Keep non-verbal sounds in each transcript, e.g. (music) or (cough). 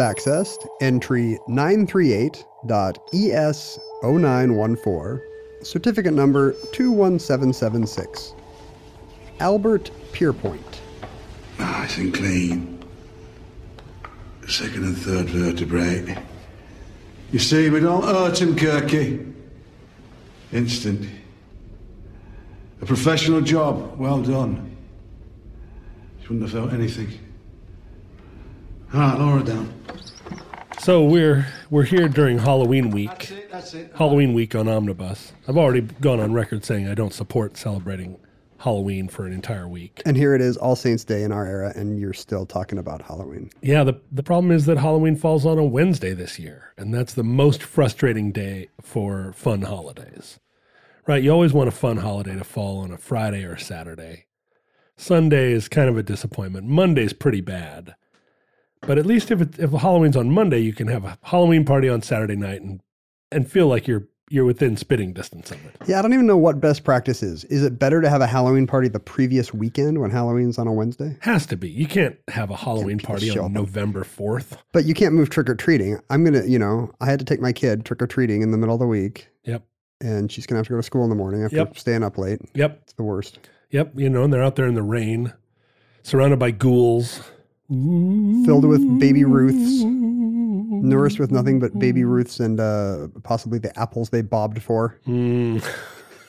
Accessed entry 938.ES0914, certificate number 21776. Albert Pierrepoint. Nice and clean. Second and third vertebrae. You see, we don't hurt him, Kirky. Instant. A professional job. Well done. She wouldn't have felt anything. All right, lower down. So we're we're here during Halloween week. it, that's it. Halloween week on Omnibus. I've already gone on record saying I don't support celebrating Halloween for an entire week. And here it is, All Saints Day in our era, and you're still talking about Halloween. Yeah, the the problem is that Halloween falls on a Wednesday this year, and that's the most frustrating day for fun holidays. Right? You always want a fun holiday to fall on a Friday or a Saturday. Sunday is kind of a disappointment. Monday's pretty bad. But at least if if Halloween's on Monday, you can have a Halloween party on Saturday night and and feel like you're you're within spitting distance of it. Yeah, I don't even know what best practice is. Is it better to have a Halloween party the previous weekend when Halloween's on a Wednesday? Has to be. You can't have a Halloween party on. November 4th. But you can't move trick or treating. I'm going to, you know, I had to take my kid trick or treating in the middle of the week, Yep. and she's going to have to go to school in the morning after Yep. staying up late. Yep. It's the worst. Yep. You know, and they're out there in the rain, surrounded by ghouls. Filled with baby Ruths, nourished with nothing but baby Ruths and uh, possibly the apples they bobbed for. Mm.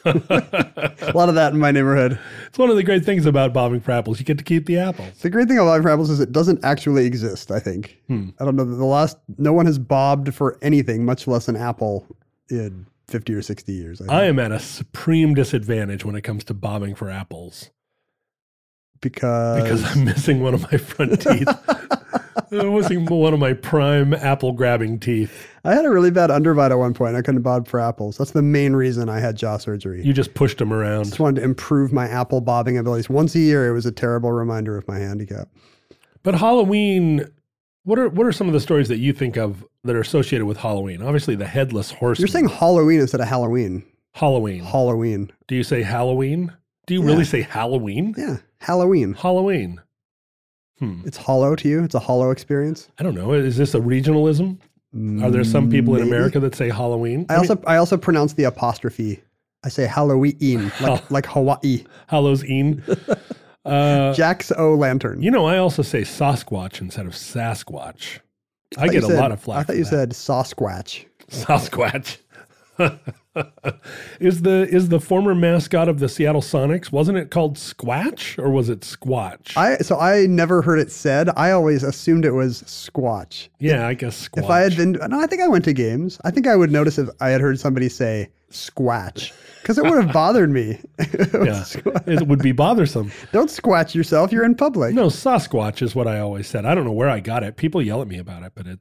(laughs) A lot of that in my neighborhood. It's one of the great things about bobbing for apples. You get to keep the apples. The great thing about bobbing for apples is it doesn't actually exist. I think. Hmm. I don't know. The last no one has bobbed for anything, much less an apple, in fifty or sixty years. I. I am at a supreme disadvantage when it comes to bobbing for apples because because I'm missing one of my front teeth. (laughs) I'm missing one of my prime apple grabbing teeth. I had a really bad underbite at one point. I couldn't bob for apples. That's the main reason I had jaw surgery. You just pushed them around. just wanted to improve my apple bobbing abilities. Once a year, it was a terrible reminder of my handicap. But Halloween, what are what are some of the stories that you think of that are associated with Halloween? Obviously, the headless horse. You're saying Halloween instead of Halloween. Halloween. Halloween. Do you say Halloween? Do you really say Halloween? Yeah, Halloween. Halloween. Hmm. It's hollow to you. It's a hollow experience. I don't know. Is this a regionalism? Are there some people in America that say Halloween? I also I also pronounce the apostrophe. I say Halloween, like (laughs) like Hawaii. Halloween. (laughs) Uh, Jack's O lantern. you know, I also say Sasquatch instead of Sasquatch. I, you get a said- lot of flack. I thought you that. said Sasquatch. Sasquatch. (laughs) is the is the former mascot of the Seattle Sonics? Wasn't it called Squatch or was it Squatch? I so I never heard it said. I always assumed it was Squatch. yeah, I guess Squatch. If I had been, no, I think I went to games. I think I would notice if I had heard somebody say squatch because it would have bothered me. (laughs) It yeah, it would be bothersome. Don't squatch yourself. You're in public. No, Sasquatch is what I always said. I don't know where I got it. People yell at me about it, but it.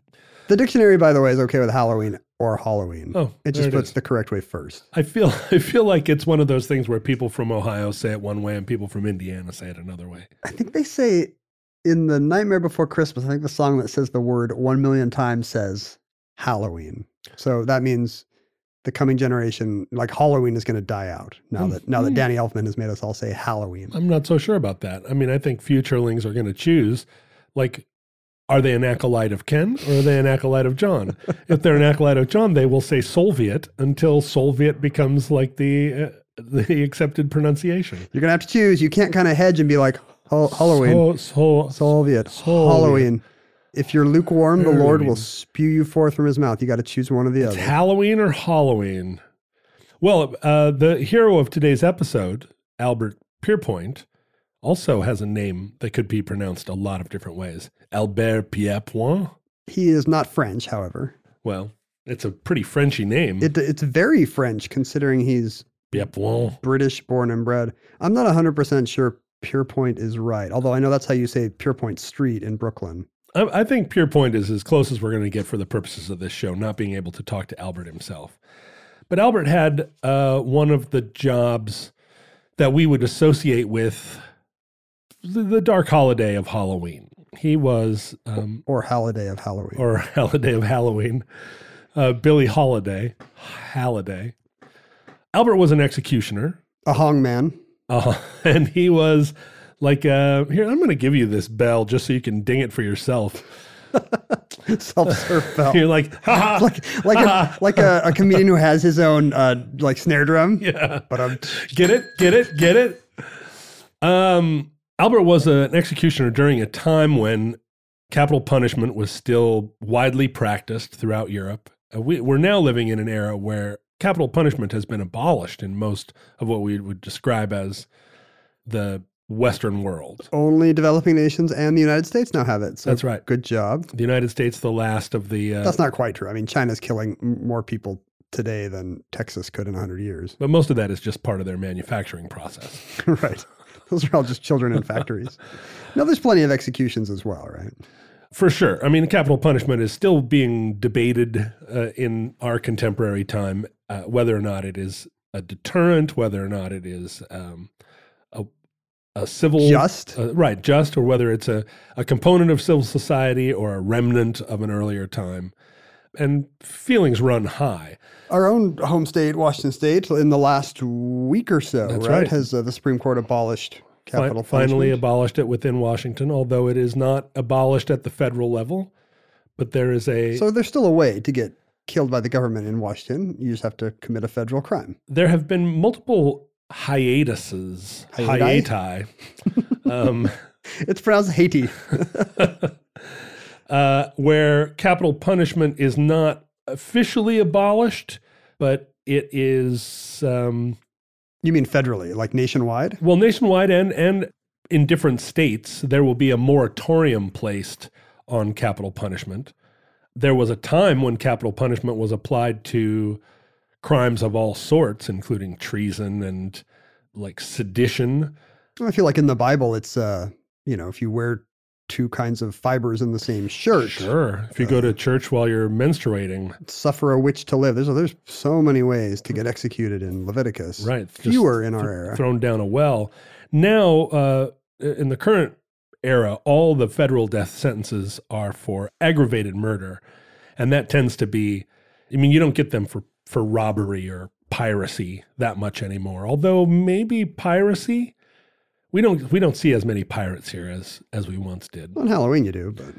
The dictionary, by the way, is okay with Halloween or Halloween. Oh, it just it puts is. the correct way first. I feel (laughs) I feel like it's one of those things where people from Ohio say it one way and people from Indiana say it another way. I think they say in the Nightmare Before Christmas. I think the song that says the word one million times says Halloween. So that means the coming generation, like Halloween, is going to die out now that now Hmm. that Danny Elfman has made us all say Halloween. I'm not so sure about that. I mean, I think futurelings are going to choose like are they an acolyte of Ken or are they an acolyte of John? if they're an acolyte of John, they will say Soviet until Soviet becomes like the uh, the accepted pronunciation. You're gonna have to choose. You can't kind of hedge and be like "Hal- Halloween, So, so, Soviet, Soviet. Halloween. If you're lukewarm, the Lord will spew you forth from His mouth. You got to choose one or the It's other. Halloween or Halloween? Well, uh, the hero of today's episode, Albert Pierrepoint, also has a name that could be pronounced a lot of different ways. Albert Pierrepoint? he is not French, however. Well, it's a pretty Frenchy name. It, it's very French considering he's Pierpoint. British born and bred. I'm not 100% sure Pierpoint is right, although I know that's how you say Pierpoint Street in Brooklyn. I, I think Pierpoint is as close as we're going to get for the purposes of this show, not being able to talk to Albert himself. But Albert had uh, one of the jobs that we would associate with the, the dark holiday of Halloween. He was, um, Or Holiday of Halloween. or (laughs) holiday of Halloween, uh, Billy Holiday, Halliday. Albert was an executioner. a Hong man. Uh, (laughs) and he was like, uh, here, I'm going to give you this bell just so you can ding it for yourself. (laughs) Self-serve bell. You're like, ha like like a, like a, a comedian who has his own uh, like snare drum. yeah. But um, Get it? Get it? Get it? Um, Albert was an executioner during a time when capital punishment was still widely practiced throughout Europe. Uh, we, we're now living in an era where capital punishment has been abolished in most of what we would describe as the Western world. only developing nations and the United States now have it. So That's right. Good job. The United States, the last of the. Uh, That's not quite true. I mean, China's killing more people today than Texas could in 100 years. but most of that is just part of their manufacturing process. (laughs) right. (laughs) Those are all just children in factories. now, there's plenty of executions as well, right? For sure. I mean, capital punishment is still being debated uh, in our contemporary time, uh, whether or not it is a deterrent, whether or not it is um, a, a civil. Just? Uh, right, just, or whether it's a, a component of civil society or a remnant of an earlier time. And feelings run high. Our own home state, Washington State, in the last week or so, right, right. has uh, the Supreme Court abolished capital finally punishment. abolished it within Washington, although it is not abolished at the federal level. But there is a So there's still a way to get killed by the government in Washington. You just have to commit a federal crime. there have been multiple hiatuses, Hiati? hiati, (laughs) um, It's pronounced Haiti. (laughs) (laughs) uh, where capital punishment is not officially abolished, but it is um, You mean federally, like nationwide? well nationwide and and in different states there will be a moratorium placed on capital punishment. There was a time when capital punishment was applied to crimes of all sorts, including treason and like sedition. I feel like in the Bible, it's uh, you know, if you wear two kinds of fibers in the same shirt, Sure. If you go to church while you're menstruating, suffer a witch to live. There's there's so many ways to get executed in Leviticus. right? Fewer in our th- era. Thrown down a well. Now, uh, in the current era, all the federal death sentences are for aggravated murder. And that tends to be, I mean, you don't get them for, for robbery or piracy that much anymore. Although maybe piracy, we don't we don't see as many pirates here as as we once did. On Halloween, you do, but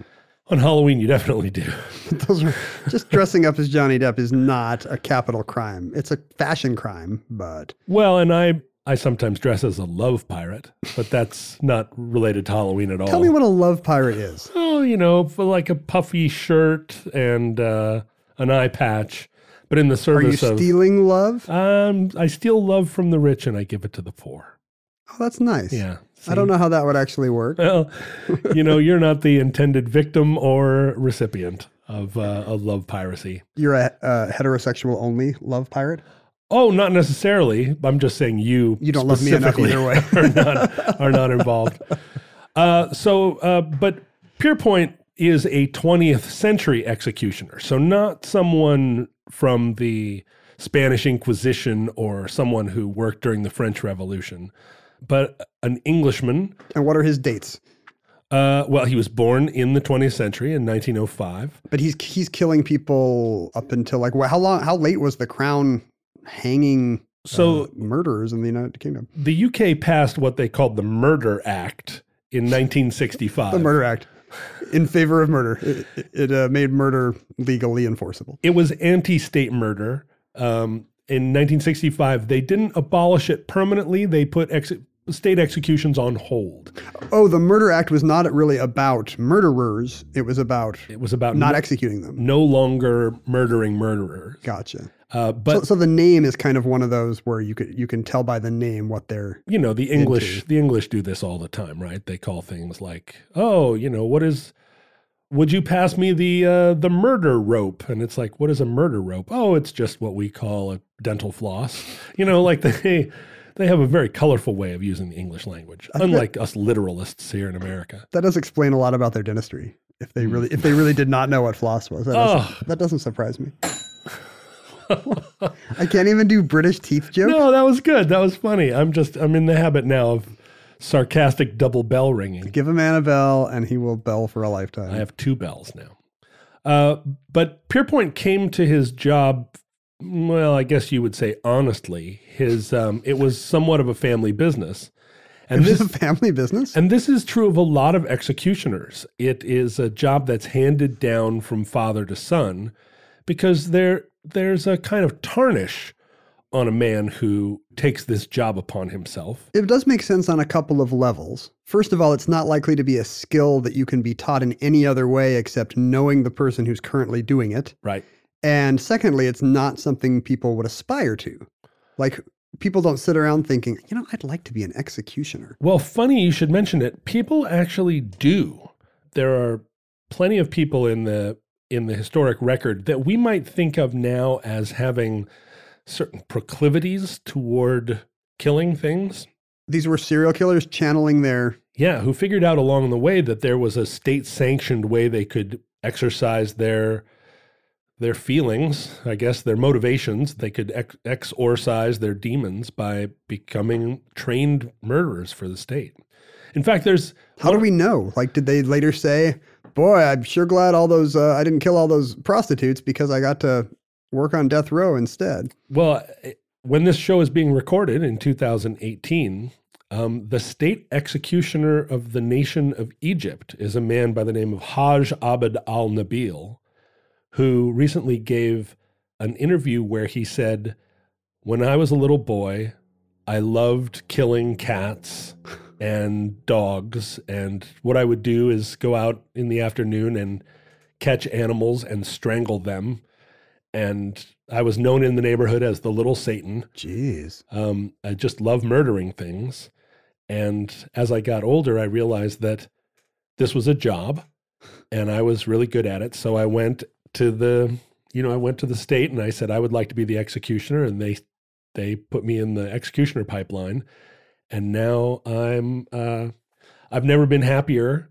On Halloween, you definitely do. (laughs) those are just dressing up as Johnny Depp is not a capital crime. It's a fashion crime, but Well, and I I sometimes dress as a love pirate, but that's not related to Halloween at all. tell me what a love pirate is. Oh, you know, for like a puffy shirt and uh, an eye patch, but in the Are you service of stealing love? um, I steal love from the rich and I give it to the poor. Oh, that's nice. Yeah, I don't know how that would actually work. Well, (laughs) you know, you're not the intended victim or recipient of uh, of love piracy. You're a, heterosexual only love pirate. Oh, not necessarily. I'm just saying you. You don't love me enough either way. (laughs) are not are not involved. Uh, so, uh, but Pierrepoint is a 20th century executioner, so not someone from the Spanish Inquisition or someone who worked during the French Revolution, but an Englishman. And what are his dates? Uh, well, he was born in the 20th century in 1905. But he's he's killing people up until like well, how long? How late was the crown hanging? So uh, murderers in the United Kingdom. the UK passed what they called the Murder Act in (laughs) 1965. The Murder Act. in favor of murder. It, it uh, made murder legally enforceable. It was anti-state murder. Um, in 1965, they didn't abolish it permanently. They put ex- state executions on hold. Oh, the Murder Act was not really about murderers. It was about It was about not no, executing them. no longer murdering murderers. Gotcha. Uh, but so, so the name is kind of one of those where you could you can tell by the name what they're you know the english into. the english do this all the time right they call things like oh you know what is would you pass me the uh, the murder rope and it's like what is a murder rope oh it's just what we call a dental floss you know like (laughs) they they have a very colorful way of using the english language unlike us literalists here in america that does explain a lot about their dentistry. If they really if they really did not know what floss was, that, doesn't, Oh. that doesn't surprise me. I can't even do British teeth (laughs) jokes. no that was good that was funny i'm just i'm in the habit now of sarcastic double bell ringing Give a man a bell, and he will bell for a lifetime. I have two bells now. Uh, but Pierrepoint came to his job, well, I guess you would say honestly. His um, it was somewhat of a family business, and Is this family business? and this is true of a lot of executioners. It is a job that's handed down from father to son, because there there's a kind of tarnish on a man who takes this job upon himself. It does make sense on a couple of levels. First of all, it's not likely to be a skill that you can be taught in any other way except knowing the person who's currently doing it. Right. And secondly, it's not something people would aspire to. Like, people don't sit around thinking, you know, I'd like to be an executioner. Well, funny you should mention it. People actually do. There are plenty of people in the in the historic record that we might think of now as having certain proclivities toward killing things. These were serial killers channeling their. Yeah, who figured out along the way that there was a state sanctioned way they could exercise their their feelings, I guess their motivations. They could ex- exorcise their demons by becoming trained murderers for the state. In fact, there's How do we know? Like, did they later say, boy, I'm sure glad all those, uh, I didn't kill all those prostitutes because I got to work on death row instead? Well, eh, when this show is being recorded in 2018, um, the state executioner of the nation of Egypt is a man by the name of Hajj Abd al Nabil, who recently gave an interview where he said, When I was a little boy, I loved killing cats and dogs. And what I would do is go out in the afternoon and catch animals and strangle them and I was known in the neighborhood as the Little Satan. Jeez. Um, I just love murdering things. And as I got older, I realized that this was a job and I was really good at it. So I went to the, you know, I went to the state and I said I would like to be the executioner. And they, they put me in the executioner pipeline. And now I'm, uh, I've never been happier.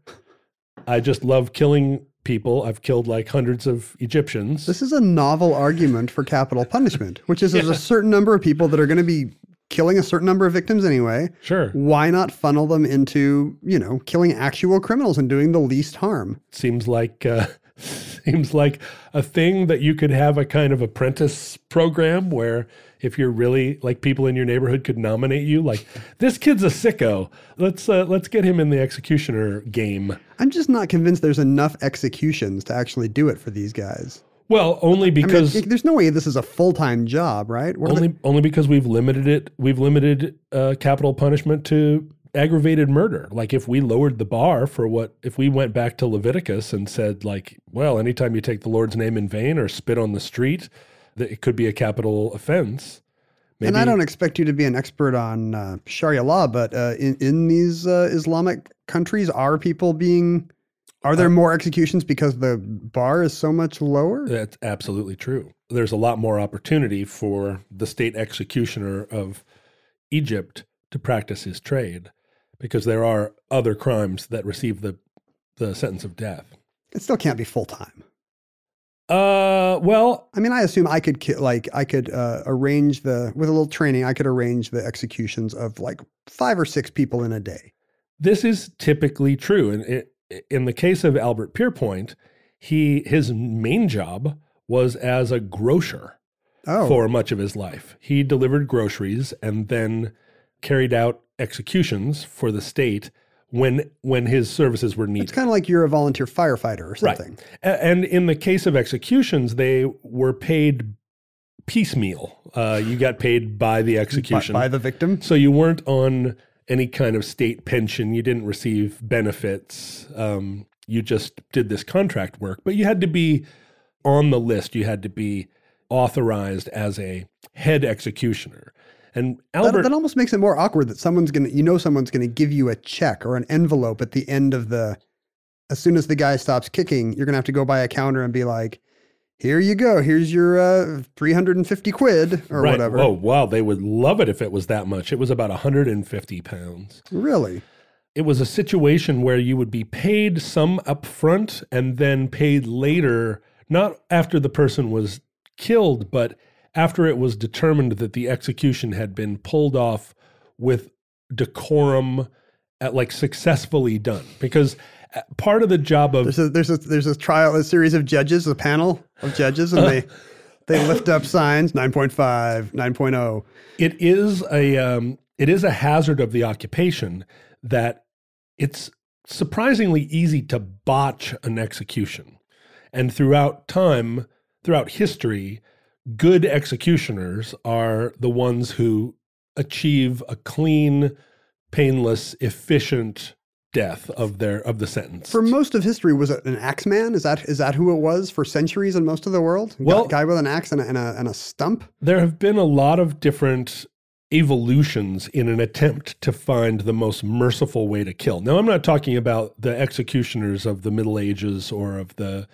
I just love killing people. I've killed like hundreds of Egyptians. This is a novel argument for capital punishment, which is there's a certain number of people that are going to be killing a certain number of victims anyway. Sure. Why not funnel them into, you know, killing actual criminals and doing the least harm? seems like uh, (laughs) seems like a thing that you could have a kind of apprentice program where if you're really like people in your neighborhood could nominate you like this kid's a sicko let's uh, let's get him in the executioner game I'm just not convinced there's enough executions to actually do it for these guys. well only I mean, because there's no way this is a full time job, right? What only they- only because we've limited it we've limited uh, capital punishment to aggravated murder like if we lowered the bar for what if we went back to leviticus and said like well anytime you take the lord's name in vain or spit on the street that it could be a capital offense maybe and I don't expect you to be an expert on uh, Sharia law, but uh, in in these uh, Islamic countries, are people being are there more executions because the bar is so much lower? That's absolutely true. There's a lot more opportunity for the state executioner of Egypt to practice his trade because there are other crimes that receive the, the sentence of death. It still can't be full time. Uh, well, I mean, I assume I could like I could uh, arrange the with a little training. I could arrange the executions of like five or six people in a day. this is typically true. And it, in the case of Albert Pierrepoint, he his main job was as a grocer. Oh, for much of his life. He delivered groceries and then carried out executions for the state when when his services were needed. It's kind of like you're a volunteer firefighter or Right. something. A- And in the case of executions, they were paid piecemeal. Uh, you got paid by the By, execution. by the victim. so you weren't on any kind of state pension. You didn't receive benefits. Um, you just did this contract work, but you had to be on the list. You had to be authorized as a head executioner. And That, that almost makes it more awkward that someone's gonna, you know, someone's gonna give you a check or an envelope at the end of the. As soon as the guy stops kicking, you're gonna have to go by a counter and be like, "Here you go. Here's your uh, 350 quid or right. whatever." Oh, wow. They would love it if it was that much. It was about 150 pounds. Really? it was a situation where you would be paid some upfront and then paid later, not after the person was killed, but after it was determined that the execution had been pulled off with decorum, at like successfully done. Because uh, part of the job of There's a there's a there's a trial, a series of judges, a panel of judges, and they (laughs) they lift up signs 9.5, 9.0. it is a um, it is a hazard of the occupation that it's surprisingly easy to botch an execution and throughout time throughout history good executioners are the ones who achieve a clean painless efficient death of their of the sentence For most of history, was it an axeman? Is that is that who it was for centuries in most of the world? Well- guy with an axe and a, and a, and a stump. there have been a lot of different evolutions in an attempt to find the most merciful way to kill. Now, I'm not talking about the executioners of the Middle Ages or of the,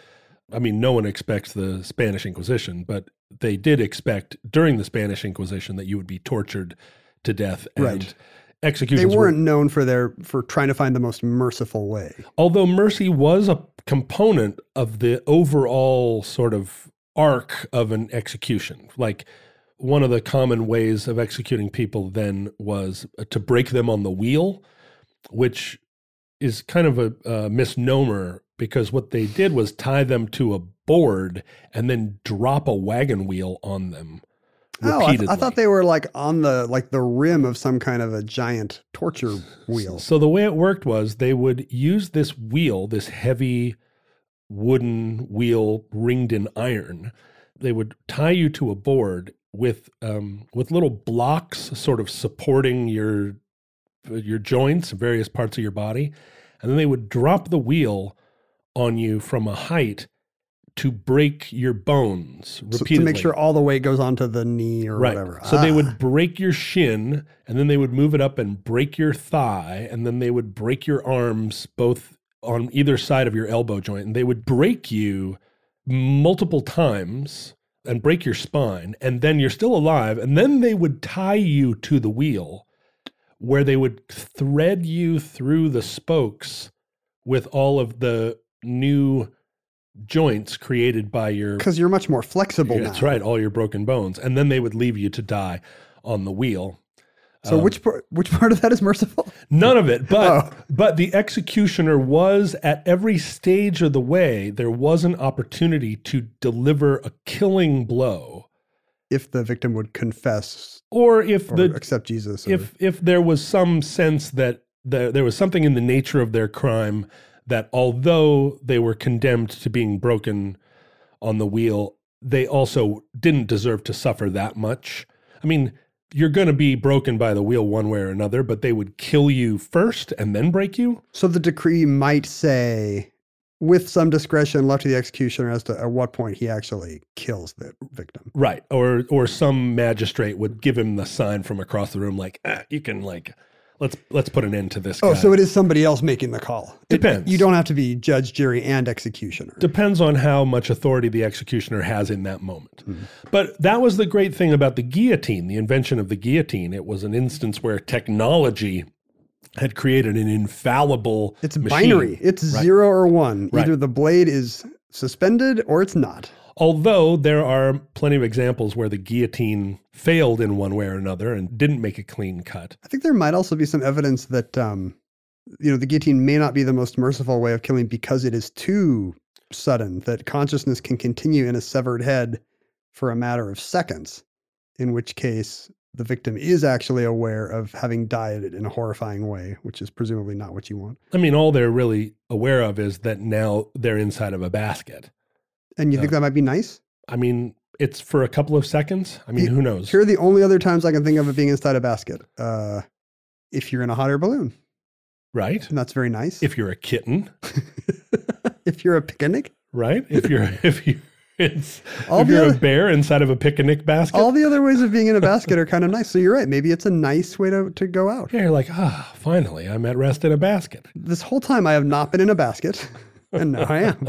I mean, no one expects the Spanish Inquisition, but they did expect during the Spanish Inquisition that you would be tortured to death. And Right. They Executions were weren't known for their for trying to find the most merciful way. although mercy was a component of the overall sort of arc of an execution like one of the common ways of executing people then was uh, to break them on the wheel which is kind of a, a misnomer because what they did was tie them to a board and then drop a wagon wheel on them Oh, I, th- I thought they were like on the like the rim of some kind of a giant torture wheel. So the way it worked was they would use this wheel, this heavy wooden wheel ringed in iron. They would tie you to a board with um, with little blocks, sort of supporting your your joints, various parts of your body, and then they would drop the wheel on you from a height to break your bones So- repeatedly to make sure all the weight goes onto the knee or whatever. so they Ah. would break your shin and then they would move it up and break your thigh and then they would break your arms both on either side of your elbow joint and they would break you multiple times and break your spine and then you're still alive and then they would tie you to the wheel where they would thread you through the spokes with all of the new joints created by your because you're much more flexible yeah. That's right, all your broken bones, and then they would leave you to die on the wheel. So Um, which part which part of that is merciful? None of it, (laughs) but Oh. but the executioner was at every stage of the way. There was an opportunity to deliver a killing blow, If the victim would confess or if or the accept Jesus. or- if if there was some sense that there, there was something in the nature of their crime that although they were condemned to being broken on the wheel they also didn't deserve to suffer that much i mean you're going to be broken by the wheel one way or another but they would kill you first and then break you So the decree might say, with some discretion left to the executioner as to at what point he actually kills the victim. right or or some magistrate would give him the sign from across the room like ah, you can like let's let's put an end to this Oh, guy." so it is somebody else making the call. It- Depends. you don't have to be judge, jury, and executioner. depends on how much authority the executioner has in that moment. Mm-hmm. But that was the great thing about the guillotine, the invention of the guillotine. It was an instance where technology had created an infallible It's machine. binary. It's Right. zero or one. Right. Either the blade is suspended or it's not. Although there are plenty of examples where the guillotine failed in one way or another and didn't make a clean cut. I think there might also be some evidence that um, you know the guillotine may not be the most merciful way of killing because it is too sudden. That consciousness can continue in a severed head for a matter of seconds. In which case, the victim is actually aware of having died in a horrifying way, which is presumably not what you want. I mean, all they're really aware of is that now they're inside of a basket. And you think that might be nice? I mean, it's for a couple of seconds. I mean, He- who knows? Here are the only other times I can think of it being inside a basket. Uh, if you're in a hot air balloon, Right? and that's very nice. If you're a kitten, (laughs) if you're a picnic, right? If you're (laughs) if you it's All if the you're a bear inside of a picnic basket, all the other ways of being in a (laughs) basket are kind of nice. So you're right. Maybe it's a nice way to, to go out. yeah, you're like, ah, finally, I'm at rest in a basket. This whole time I have not been in a basket, and now I am.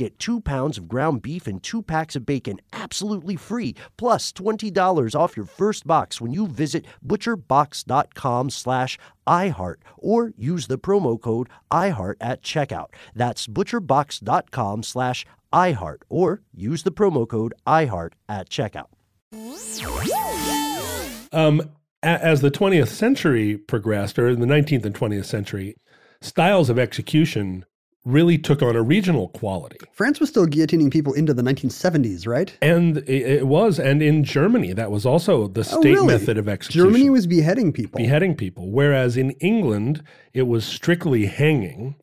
get two pounds of ground beef and two packs of bacon absolutely free, plus $20 off your first box when you visit butcherbox.com slash iHeart or use the promo code iHeart at checkout. That's butcherbox.com slash iHeart or use the promo code iHeart at checkout. Um, as the 20th century progressed, or in the 19th and 20th century, styles of execution really took on a regional quality. France was still guillotining people into the 1970s, right? And it, was, and in Germany, that was also the Oh, state really? method of execution. Germany was beheading people. beheading people, whereas in England, it was strictly hanging.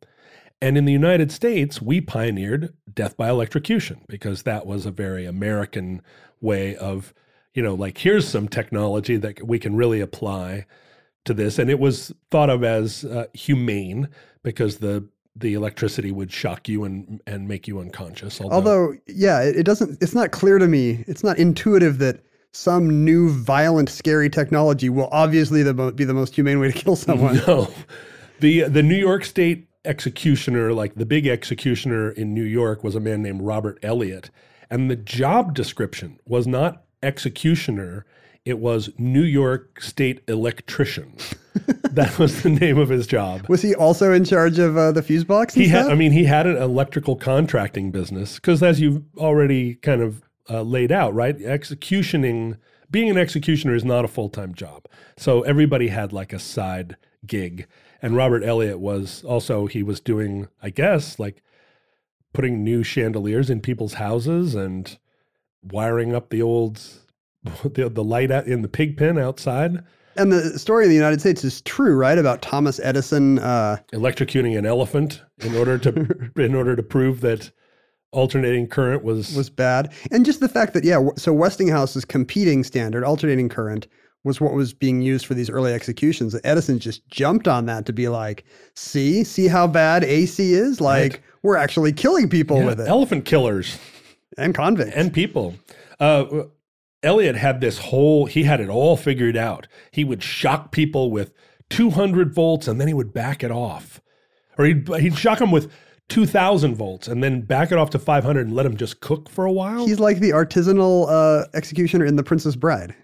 And in the United States, we pioneered death by electrocution because that was a very American way of, you know, like here's some technology that we can really apply to this. And it was thought of as uh, humane because the the electricity would shock you and and make you unconscious. Although, yeah, it, it doesn't. It's not clear to me. It's not intuitive that some new violent, scary technology will obviously the be the most humane way to kill someone. (laughs) No, the the New York State executioner, like the big executioner in New York, was a man named Robert Elliott, and the job description was not executioner; it was New York State electrician. (laughs) that was the name of his job. Was he also in charge of uh, the fuse box? He had, stuff? I mean, he had an electrical contracting business because, as you've already kind of uh, laid out, right? Executioning, being an executioner is not a full time job. So everybody had like a side gig. And Robert Elliott was also, he was doing, I guess, like putting new chandeliers in people's houses and wiring up the old, (laughs) the, the light out in the pig pen outside, and the story in the United States is true, right? About Thomas Edison. Uh, electrocuting an elephant in order to, (laughs) in order to prove that alternating current was, was bad. And just the fact that, yeah, so Westinghouse's competing standard, alternating current, was what was being used for these early executions. Edison just jumped on that to be like, see, see how bad AC is? Like, Right. we're actually killing people Yeah, with it elephant killers. and convicts. and people. Uh, Elliott had this whole, he had it all figured out. He would shock people with 200 volts and then he would back it off. Or he'd, he'd shock them with 2000 volts and then back it off to 500 and let them just cook for a while. he's like the artisanal uh, executioner in The Princess Bride.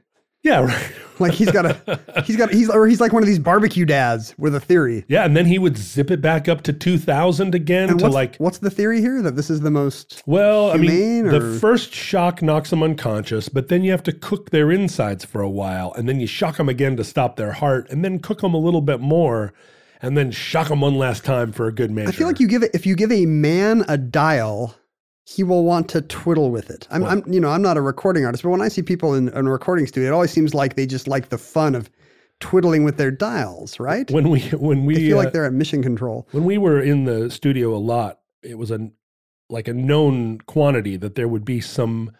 Yeah, (laughs) right. Like he's got a, he's got, he's, or he's like one of these barbecue dads with a theory. Yeah, and then he would zip it back up to 2000 again And to what's, like what's the theory here? That this is the most Well, I mean, or- the first shock knocks them unconscious, but then you have to cook their insides for a while, and then you shock them again to stop their heart, and then cook them a little bit more, and then shock them one last time for a good measure. I feel like you give it if you give a man a dial, he will want to twiddle with it. I'm, I'm you know, I'm not a recording artist, but when I see people in, in a recording studio, it always seems like they just like the fun of twiddling with their dials, right? when we when we they feel uh, like they're at mission control. when we were in the studio a lot, it was a like a known quantity that there would be some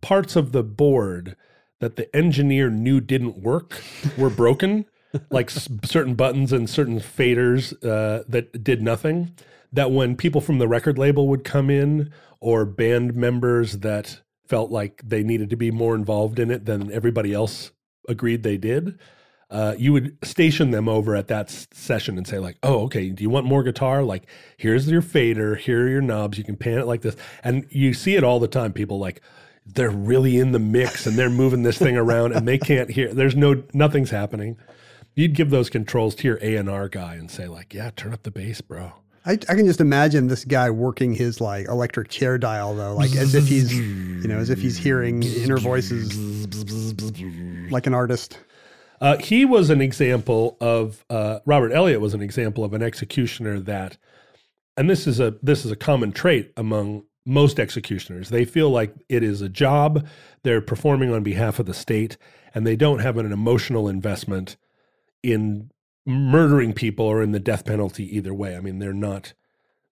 parts of the board that the engineer knew didn't work were broken, like s- certain buttons and certain faders uh, that did nothing. That when people from the record label would come in or band members that felt like they needed to be more involved in it than everybody else agreed they did, uh, you would station them over at that session and say like, "Oh, okay. Do you want more guitar? Like, here's your fader. Here are your knobs. You can pan it like this." And you see it all the time. People like they're really in the mix and they're moving this thing around and they can't hear. There's no nothing's happening. You'd give those controls to your A and R guy and say like, "Yeah, turn up the bass, bro." I, I can just imagine this guy working his like electric chair dial though, like as if he's, you know, as if he's hearing inner voices like an artist. Uh, he was an example of uh, Robert Elliott was an example of an executioner that, and this is a this is a common trait among most executioners. They feel like it is a job. They're performing on behalf of the state, and they don't have an emotional investment in murdering people or in the death penalty either way. I mean, they're not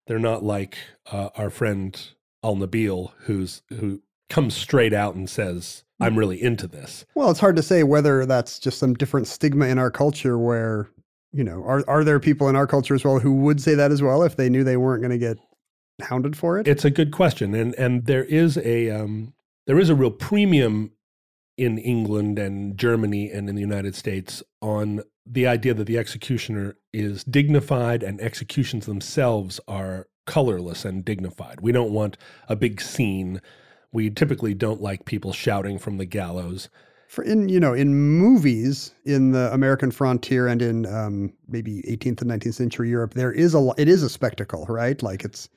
they're not like uh, our friend Al Nabil, who's who comes straight out and says, "I'm really into this." Well, it's hard to say whether that's just some different stigma in our culture where, you know, are are there people in our culture as well who would say that as well if they knew they weren't going to get hounded for it? It's a good question, and and there is a um, there is a real premium in England and Germany and in the United States on the idea that the executioner is dignified and executions themselves are colorless and dignified. We don't want a big scene. We typically don't like people shouting from the gallows. For in you know in movies in the American frontier and in um, maybe 18th and 19th century Europe, there is a it is a spectacle, right? Like it's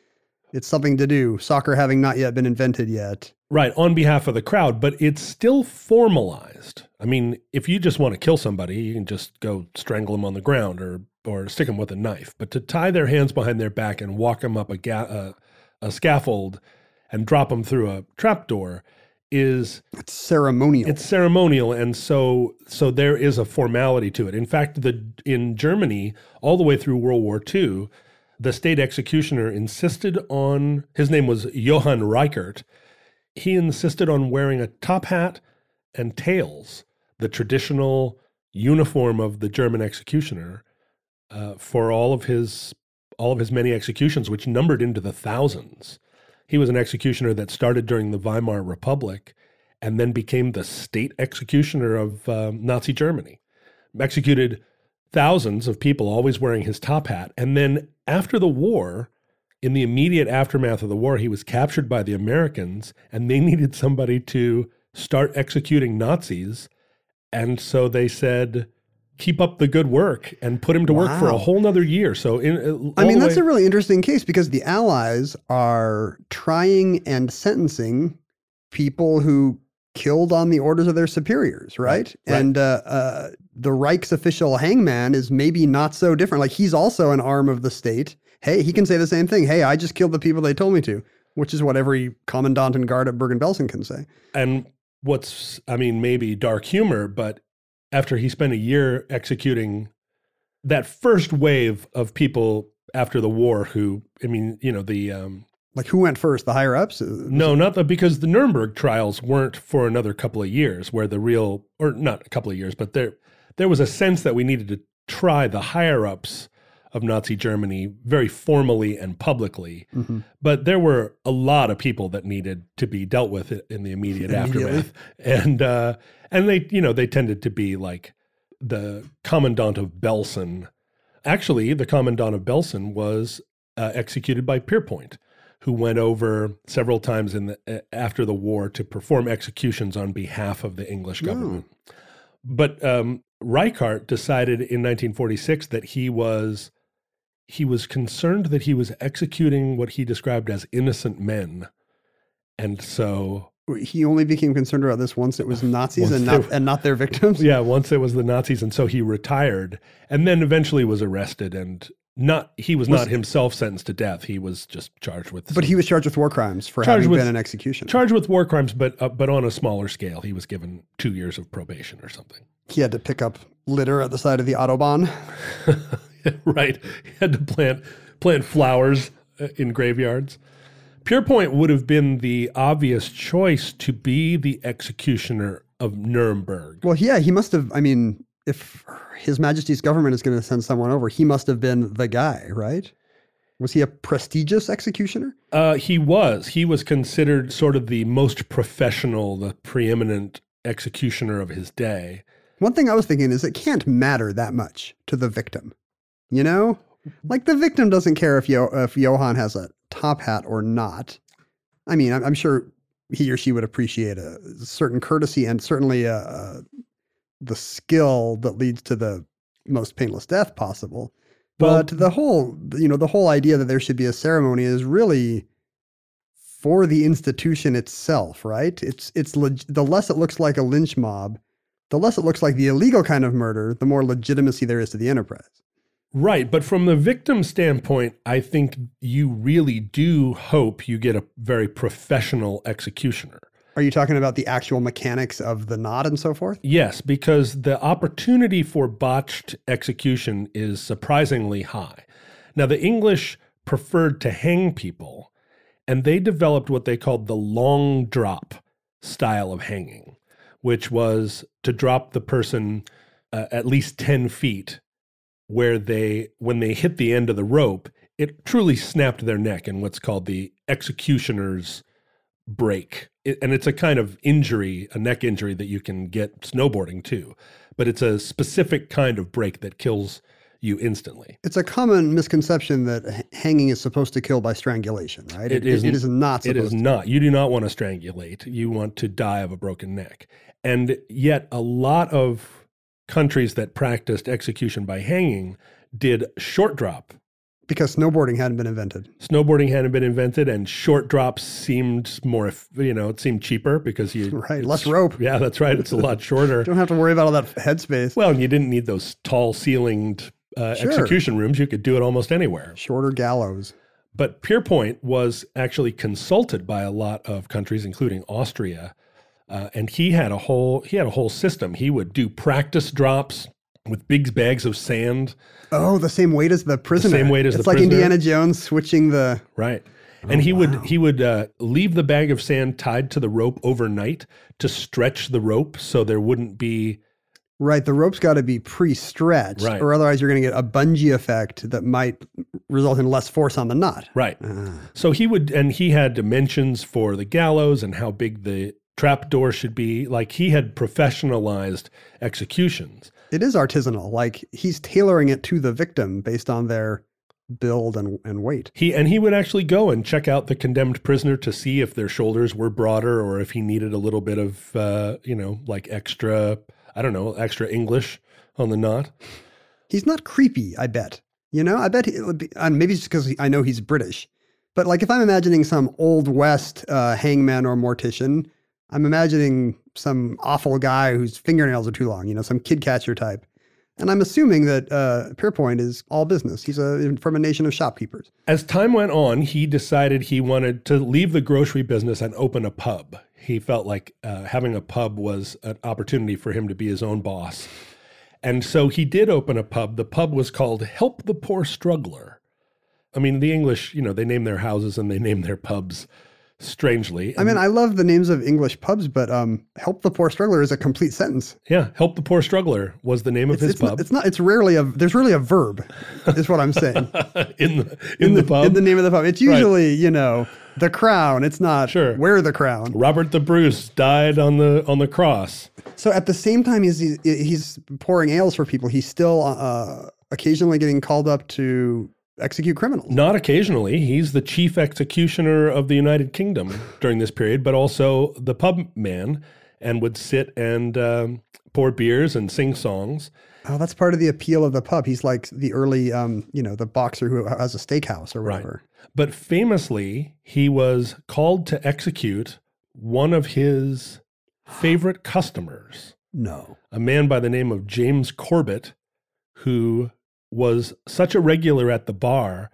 it's something to do. Soccer having not yet been invented yet. Right, on behalf of the crowd, but it's still formalized. I mean, if you just want to kill somebody, you can just go strangle them on the ground or or stick them with a knife. But to tie their hands behind their back and walk them up a ga- a, a scaffold and drop them through a trapdoor is It's ceremonial. it's ceremonial and so so there is a formality to it in fact the in germany all the way through world war ii the state executioner insisted on his name was johann reichhart he insisted on wearing a top hat and tails the traditional uniform of the german executioner uh, for all of his all of his many executions which numbered into the thousands he was an executioner that started during the Weimar Republic and then became the state executioner of um, Nazi Germany. Executed thousands of people, always wearing his top hat. And then after the war, in the immediate aftermath of the war, he was captured by the Americans and they needed somebody to start executing Nazis. And so they said, keep up the good work and put him to work for a whole nother year. So in, uh, I mean, that's way- a really interesting case because the Allies are trying and sentencing people who killed on the orders of their superiors, right? right. And uh, uh, the Reich's official hangman is maybe not so different. Like he's also an arm of the state. Hey, he can say the same thing. Hey, I just killed the people they told me to, which is what every commandant and guard at Bergen-Belsen can say. and what's i mean maybe dark humor but after he spent a year executing that first wave of people after the war who i mean you know the um Like who went first? The higher ups? No not the because the nuremberg trials weren't for another couple of years where the real or not a couple of years but there there was a sense that we needed to try the higher ups of nazi germany very formally and publicly. Mhm. but there were a lot of people that needed to be dealt with in the immediate (laughs) aftermath. And uh and they you know they tended to be like the commandant of belsen. Actually the commandant of belsen was uh, executed by pierrepoint who went over several times in the uh, after the war to perform executions on behalf of the english government. But um Reichhart decided in 1946 that he was he was concerned that he was executing what he described as innocent men. And so, He only became concerned about this once it was (sighs) Nazis and not were- and not their victims. (laughs) yeah, once it was the Nazis, and so he retired and then eventually was arrested and not he was, Was- not himself sentenced to death. He was just charged with But he was charged with war crimes for having with- been an executioner. charged with war crimes, but uh, but on a smaller scale. He was given two years of probation or something. he had to pick up litter at the side of the autobahn. (laughs) (laughs) right. He had to plant plant flowers uh, in graveyards. Pierrepoint would have been the obvious choice to be the executioner of Nuremberg. Well, yeah, he must have. I mean, if His Majesty's government is going to send someone over, he must have been the guy, right? Was he a prestigious executioner? Uh, he was. He was considered sort of the most professional, the preeminent executioner of his day. One thing I was thinking is it can't matter that much to the victim. You know? Like the victim doesn't care if, Yo- if Johann has a top hat or not. I mean, I'm, I'm sure he or she would appreciate a certain courtesy and certainly uh, uh, the skill that leads to the most painless death possible. Well- But the whole, you know, the whole idea that there should be a ceremony is really for the institution itself, right? It's it's leg- the less it looks like a lynch mob, the less it looks like the illegal kind of murder, the more legitimacy there is to the enterprise. Right. But from the victim standpoint, I think you really do hope you get a very professional executioner. Are you talking about the actual mechanics of the knot and so forth? Yes, because the opportunity for botched execution is surprisingly high. Now, the English preferred to hang people, and they developed what they called the long drop style of hanging, which was to drop the person uh, at least 10 feet, where they, when they hit the end of the rope, it truly snapped their neck in what's called the executioner's break. It, and it's a kind of injury, a neck injury that you can get snowboarding too. But it's a specific kind of break that kills you instantly. It's a common misconception that hanging is supposed to kill by strangulation, right? It is- it is not It is to. not. You do not want to strangulate. You want to die of a broken neck. And yet, a lot of countries that practiced execution by hanging did short drop. Because snowboarding hadn't been invented. Snowboarding hadn't been invented, and short drops seemed more, you know, it seemed cheaper because you (laughs) Right, less rope. Yeah, that's right. It's a lot (laughs) shorter. Don't have to worry about all that headspace. Well, and you didn't need those tall ceilinged uh, Sure. execution rooms. You could do it almost anywhere. Shorter gallows. But Pierrepoint was actually consulted by a lot of countries, including Austria, uh, and he had a whole he had a whole system. He would do practice drops with big bags of sand, Oh, the same weight as the prisoner. same weight as the prison. it's the like prisoner. Indiana Jones switching the. right? And he would he would uh, leave the bag of sand tied to the rope overnight to stretch the rope so there wouldn't be Right, the rope's got to be pre-stretched, Right. or otherwise you're going to get a bungee effect that might result in less force on the knot. Right. So he would, and he had dimensions for the gallows and how big the trap door should be. Like he had professionalized executions. It is artisanal. Like he's tailoring it to the victim based on their build and, and weight. He and he would actually go and check out the condemned prisoner to see if their shoulders were broader or if he needed a little bit of, uh, you know, like extra, I don't know, extra English on the knot. He's not creepy, I bet. You know, I bet he, would be, and maybe it's because I know he's British. But like if I'm imagining some old west uh, hangman or mortician, I'm imagining some awful guy whose fingernails are too long. You know, some kid catcher type. And I'm assuming that uh, Pierrepoint is all business. He's a, from a nation of shopkeepers. As time went on, he decided he wanted to leave the grocery business and open a pub. He felt like uh, having a pub was an opportunity for him to be his own boss. And so he did open a pub. The pub was called Help the Poor Struggler. I mean, the English, you know, they name their houses and they name their pubs strangely. I mean, I love the names of English pubs, but um, "Help the Poor Struggler" is a complete sentence. yeah, Help the Poor Struggler was the name of It's, his it's, not, pub it's not. It's rarely a. There's really a verb. Is what I'm saying. (laughs) in the in, the, pub. in the name of the pub. It's usually you know the crown. It's not Sure. where the crown. Robert the Bruce died on the on the cross. So at the same time he's he's, he's pouring ales for people, he's still uh, occasionally getting called up to execute criminals. Not occasionally. He's the chief executioner of the United Kingdom during this period, but also the pub man and would sit and um, pour beers and sing songs. Oh, that's part of the appeal of the pub. He's like the early, um, you know, the boxer who has a steakhouse or whatever. But famously, he was called to execute one of his favorite customers, No. a man by the name of James Corbett, who was such a regular at the bar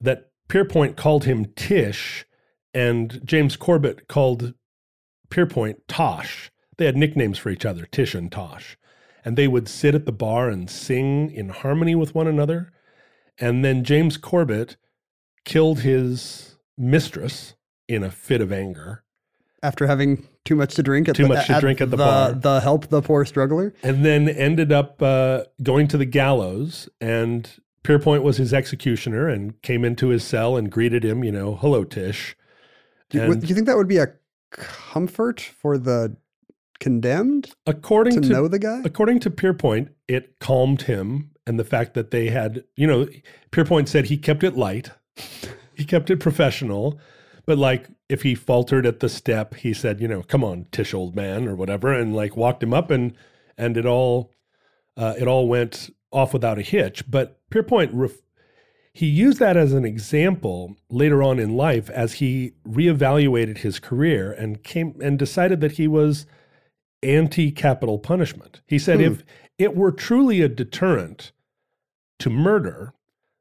that Pierrepoint called him Tish, and James Corbett called Pierrepoint Tosh. They had nicknames for each other, Tish and Tosh. And they would sit at the bar and sing in harmony with one another. And then James Corbett killed his mistress in a fit of anger. After having too much to drink at Too the, much to drink at the bar. The help the poor struggler. and then ended up uh, going to the gallows. And Pierrepoint was his executioner and came into his cell and greeted him, you know, hello, Tish. Do you, do you think that would be a comfort for the condemned according to, to, know the guy? according to Pierrepoint, it calmed him, and the fact that they had, you know, Pierrepoint said he kept it light, he kept it professional, but like if he faltered at the step, he said, you know, come on, Tish, old man, or whatever, and like walked him up, and and it all, uh, it all went off without a hitch. But Pierrepoint ref- he used that as an example later on in life as he reevaluated his career and came and decided that he was anti-capital punishment. He said Hmm. if it were truly a deterrent to murder,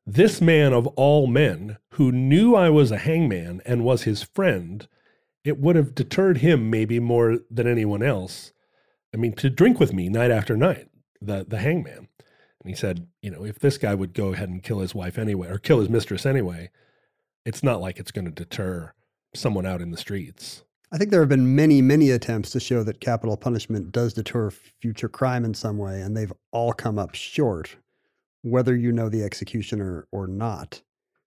this man of all men who knew I was a hangman and was his friend, it would have deterred him maybe more than anyone else. I mean, to drink with me night after night, the the hangman. And he said, you know, if this guy would go ahead and kill his wife anyway, or kill his mistress anyway, it's not like it's going to deter someone out in the streets. I think there have been many, many attempts to show that capital punishment does deter future crime in some way, and they've all come up short, whether you know the executioner or not.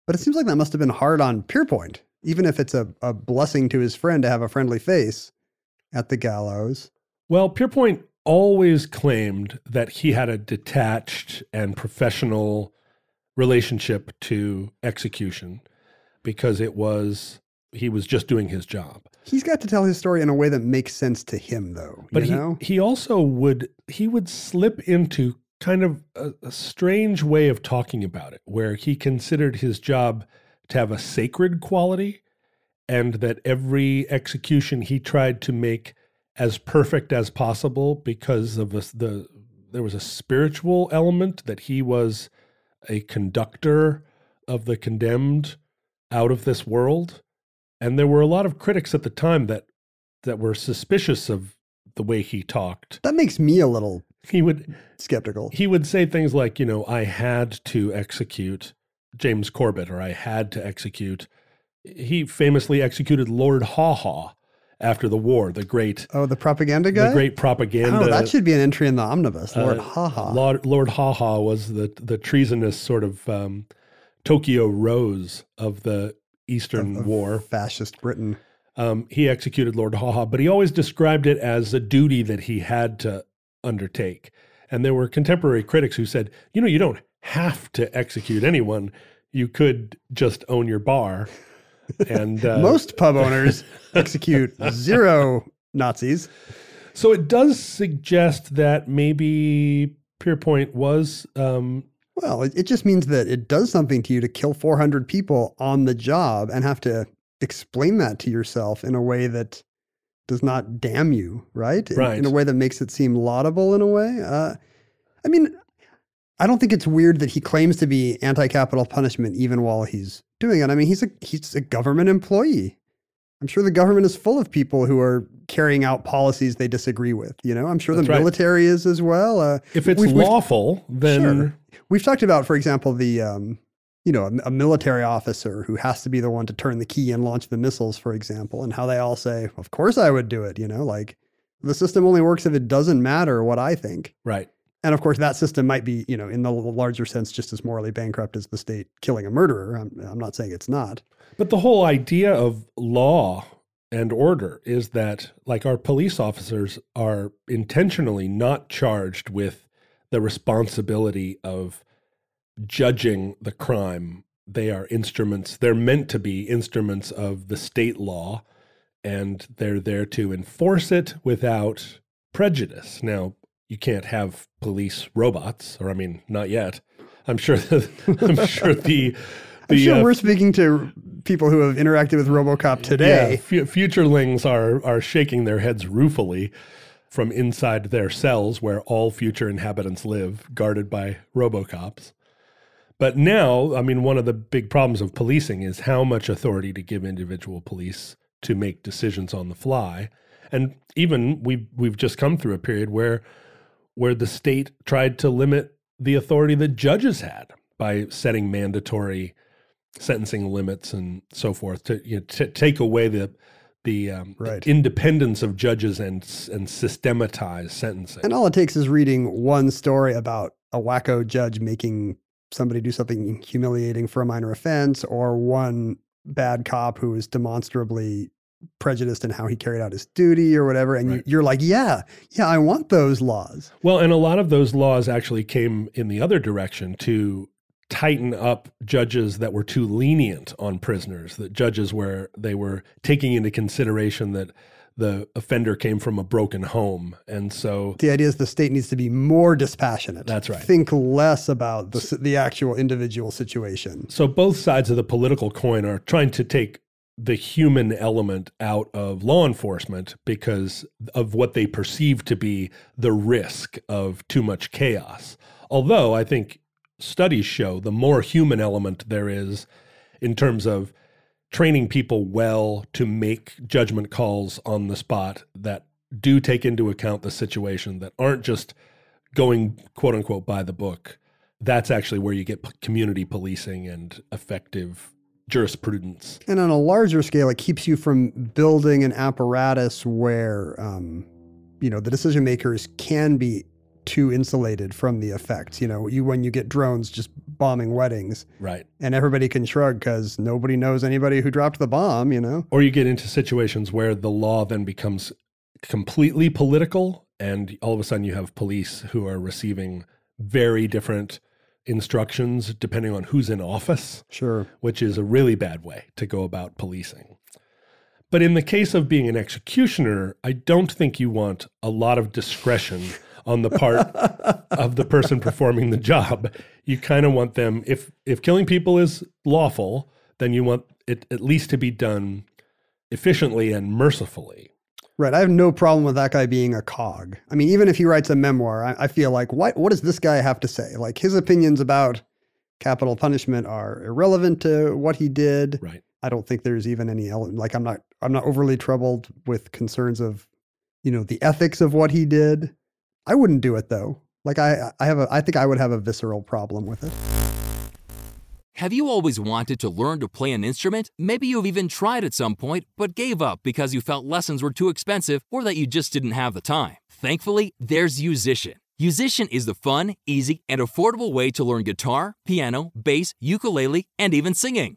But it seems like that must have been hard on Pierrepoint, even if it's a, a blessing to his friend to have a friendly face at the gallows. Well, Pierrepoint always claimed that he had a detached and professional relationship to execution because it was he was just doing his job. He's got to tell his story in a way that makes sense to him, though. But he know? he also would he would slip into kind of a, a strange way of talking about it where he considered his job to have a sacred quality and that every execution he tried to make as perfect as possible because of a, the there was a spiritual element that he was a conductor of the condemned out of this world. And there were a lot of critics at the time that that were suspicious of the way he talked. That makes me a little he would skeptical. he would say things like you know i had to execute james corbett or i had to execute he famously executed lord haw haw after the war the great Oh, the propaganda guy? the great propaganda Oh, that should be an entry in the omnibus. Lord uh, Haw Haw. Lord, Lord Haw Haw was the the treasonous sort of um, Tokyo Rose of the Eastern of War. Fascist Britain. Um, he executed Lord Haw Haw, but he always described it as a duty that he had to undertake. And there were contemporary critics who said, you know, you don't have to execute anyone. You could just own your bar. (laughs) And uh, Most pub owners (laughs) execute zero Nazis. so it does suggest that maybe Pierrepoint was um, Well, it, it just means that it does something to you to kill 400 people on the job and have to explain that to yourself in a way that does not damn you, right? In, Right. in a way that makes it seem laudable in a way. Uh, I mean, I don't think it's weird that he claims to be anti-capital punishment even while he's doing it. I mean, he's a he's a government employee. I'm sure the government is full of people who are carrying out policies they disagree with. You know, I'm sure That's the right. military is as well. Uh, if it's We've- we've- lawful, then Sure. We've talked about, for example, the um, you know a, a military officer who has to be the one to turn the key and launch the missiles, for example, and how they all say, "Of course, I would do it." You know, like the system only works if it doesn't matter what I think. right. And of course, that system might be, you know, in the larger sense, just as morally bankrupt as the state killing a murderer. I'm, I'm not saying it's not. But the whole idea of law and order is that, like, our police officers are intentionally not charged with the responsibility of judging the crime. They are instruments, they're meant to be instruments of the state law, and they're there to enforce it without prejudice. Now, you can't have police robots, or I mean, not yet. I'm sure that (laughs) I'm sure the I'm sure uh, we're speaking to people who have interacted with RoboCop yeah, today. futurelings are are shaking their heads ruefully from inside their cells where all future inhabitants live, guarded by robocops. But now, I mean, one of the big problems of policing is how much authority to give individual police to make decisions on the fly. And even we've we've just come through a period where where the state tried to limit the authority that judges had by setting mandatory sentencing limits and so forth to you know, to take away the the um, Right. independence of judges and and systematize sentencing. And all it takes is reading one story about a wacko judge making somebody do something humiliating for a minor offense, or one bad cop who is demonstrably prejudiced in how he carried out his duty or whatever. And you, Right. you're like, yeah, yeah, I want those laws. Well, and a lot of those laws actually came in the other direction to tighten up judges that were too lenient on prisoners, that judges where they were taking into consideration that the offender came from a broken home. And so The idea is the state needs to be more dispassionate. That's right. Think less about the, the actual individual situation. so both sides of the political coin are trying to take the human element out of law enforcement because of what they perceive to be the risk of too much chaos. Although I think studies show the more human element there is in terms of training people well to make judgment calls on the spot that do take into account the situation that aren't just going quote unquote by the book. That's actually where you get p- community policing and effective jurisprudence. And on a larger scale, it keeps you from building an apparatus where, um, you know, the decision makers can be too insulated from the effects. You know, you when you get drones just bombing weddings, right and everybody can shrug because nobody knows anybody who dropped the bomb. You know, or you get into situations where the law then becomes completely political and all of a sudden you have police who are receiving very different instructions depending on who's in office sure. which is a really bad way to go about policing. But in the case of being an executioner, I don't think you want a lot of discretion on the part (laughs) of the person performing the job. You kind of want them if if killing people is lawful, then you want it at least to be done efficiently and mercifully. Right. I have no problem with that guy being a cog. I mean, even if he writes a memoir, I, I feel like what what does this guy have to say? Like his opinions about capital punishment are irrelevant to what he did. Right. I don't think there's even any like I'm not I'm not overly troubled with concerns of you know the ethics of what he did. I wouldn't do it though. Like I I have a I think I would have a visceral problem with it. Have you always wanted to learn to play an instrument? Maybe you've even tried at some point, but gave up because you felt lessons were too expensive or that you just didn't have the time. Thankfully, there's Yousician. Yousician is the fun, easy, and affordable way to learn guitar, piano, bass, ukulele, and even singing.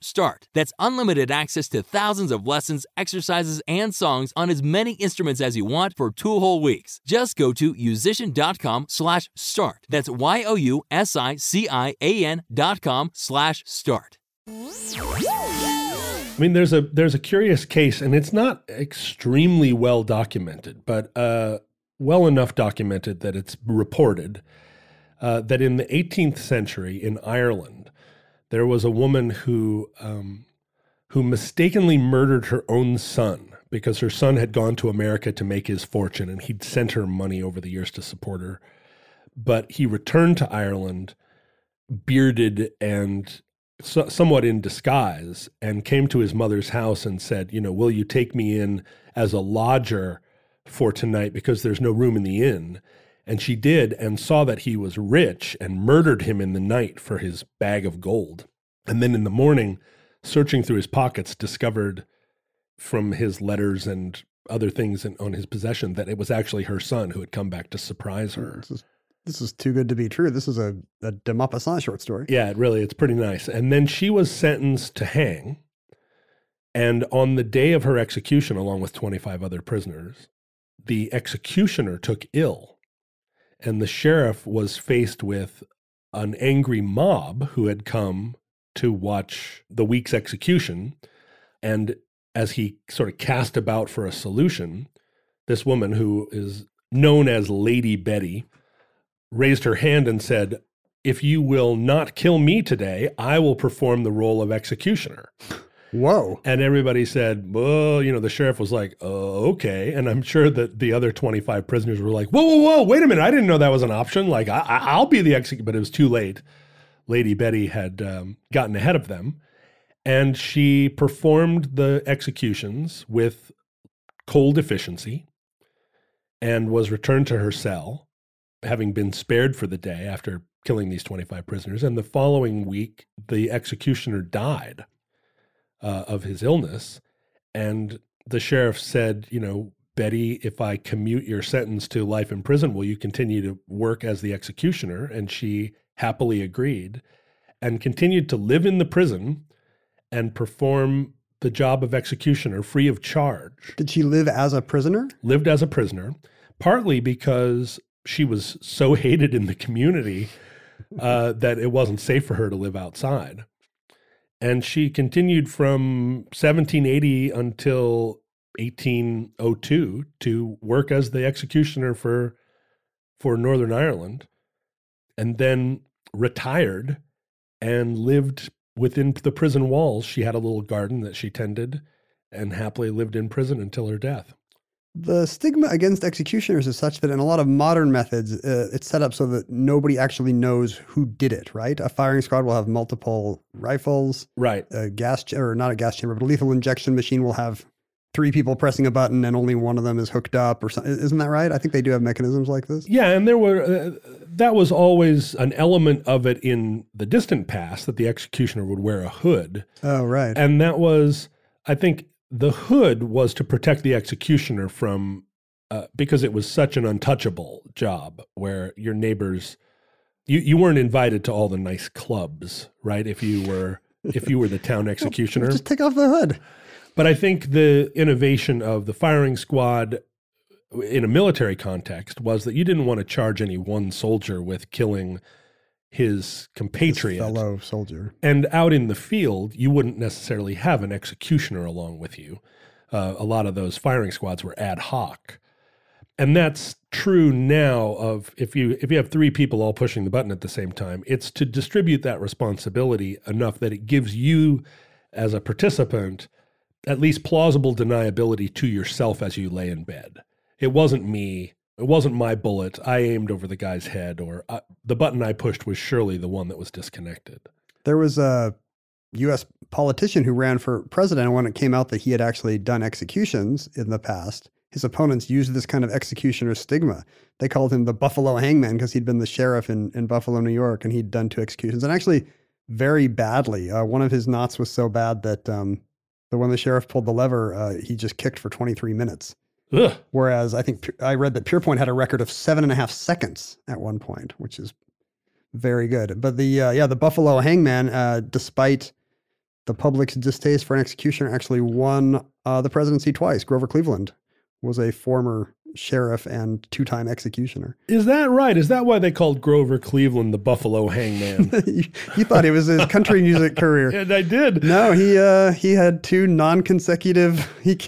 start. That's unlimited access to thousands of lessons, exercises, and songs on as many instruments as you want for two whole weeks. Just go to yousician.com slash start. That's Y-O-U-S-I-C-I-A-N dot com slash start. I mean, there's a there's a curious case, and it's not extremely well documented, but uh, well enough documented that it's reported uh, that in the 18th century in Ireland, there was a woman who um, who mistakenly murdered her own son because her son had gone to America to make his fortune, and he'd sent her money over the years to support her. But he returned to Ireland, bearded and so, somewhat in disguise and came to his mother's house and said, You know, will you take me in as a lodger for tonight because there's no room in the inn? And she did and saw that he was rich and murdered him in the night for his bag of gold. And then in the morning, searching through his pockets, discovered from his letters and other things in, on his possession that it was actually her son who had come back to surprise her. This is this is too good to be true. This is a, a de Maupassant short story. Yeah, it really, it's pretty nice. And then she was sentenced to hang. And on the day of her execution, along with 25 other prisoners, the executioner took ill. And the sheriff was faced with an angry mob who had come to watch the week's execution. And as he sort of cast about for a solution, this woman, who is known as Lady Betty, raised her hand and said, if you will not kill me today, I will perform the role of executioner. Whoa. And everybody said, well, you know, the sheriff was like, oh, okay. And I'm sure that the other 25 prisoners were like, whoa, whoa, whoa, wait a minute. I didn't know that was an option. Like, I, I- I'll be the executioner. But it was too late. Lady Betty had um, gotten ahead of them. And she performed the executions with cold efficiency and was returned to her cell, having been spared for the day after killing these 25 prisoners. And the following week, the executioner died uh, of his illness. And the sheriff said, You know, Betty, if I commute your sentence to life in prison, will you continue to work as the executioner? And she happily agreed and continued to live in the prison and perform the job of executioner free of charge. Did she live as a prisoner? Lived as a prisoner, partly because she was so (laughs) hated in the community uh, that it wasn't safe for her to live outside. And she continued from 1780 until 1802 to work as the executioner for for Northern Ireland and then retired and lived within the prison walls. She had a little garden that she tended and happily lived in prison until her death. The stigma against executioners is such that in a lot of modern methods, uh, it's set up so that nobody actually knows who did it, right? A firing squad will have multiple rifles. Right. A gas, ch- or not a gas chamber, but a lethal injection machine will have three people pressing a button and only one of them is hooked up or something. Isn't that right? I think they do have mechanisms like this. Yeah, and there were uh, that was always an element of it in the distant past that the executioner would wear a hood. Oh, right. And that was I think the hood was to protect the executioner from uh, because it was such an untouchable job where your neighbors you you weren't invited to all the nice clubs, right? If you were if you were the town (laughs) executioner. Just take off the hood. But I think the innovation of the firing squad in a military context was that you didn't want to charge any one soldier with killing his compatriot, His fellow soldier. and out in the field, you wouldn't necessarily have an executioner along with you. Uh, a lot of those firing squads were ad hoc, and that's true now. Of if you if you have three people all pushing the button at the same time, it's to distribute that responsibility enough that it gives you, as a participant, at least plausible deniability to yourself as you lay in bed. It wasn't me. It wasn't my bullet. I aimed over the guy's head, or uh, the button I pushed was surely the one that was disconnected. There was a U.S. politician who ran for president, and when it came out that he had actually done executions in the past, his opponents used this kind of executioner stigma. They called him the Buffalo Hangman because he'd been the sheriff in, in Buffalo, New York, and he'd done two executions, and actually very badly. Uh, one of his knots was so bad that um, the when the sheriff pulled the lever, uh, he just kicked for 23 minutes. Ugh. Whereas I think I read that Pierrepoint had a record of seven and a half seconds at one point, which is very good. But the uh, yeah, the Buffalo Hangman, uh, despite the public's distaste for an executioner, actually won uh, the presidency twice. Grover Cleveland was a former sheriff and two-time executioner. Is that right? Is that why they called Grover Cleveland the Buffalo Hangman? (laughs) you, you thought it was his country music career. (laughs) and I did. No, he uh, he had two non-consecutive. He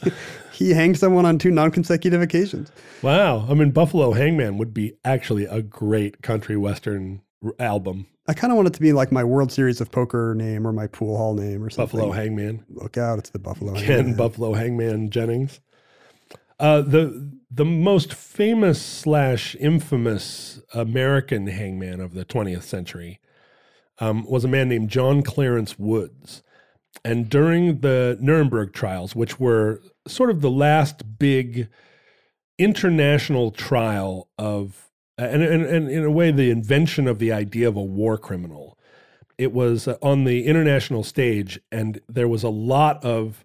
he hanged someone on two non-consecutive occasions. Wow. I mean, Buffalo Hangman would be actually a great country western r- album. I kind of want it to be like my World Series of Poker name or my pool hall name or something. Buffalo Hangman. Look out! It's the Buffalo Ken Hangman. Buffalo Hangman Jennings. Uh, the the most famous slash infamous American hangman of the 20th century um, was a man named John Clarence Woods. And during the Nuremberg trials, which were sort of the last big international trial of, and, and, and in a way, the invention of the idea of a war criminal, it was uh, on the international stage, and there was a lot of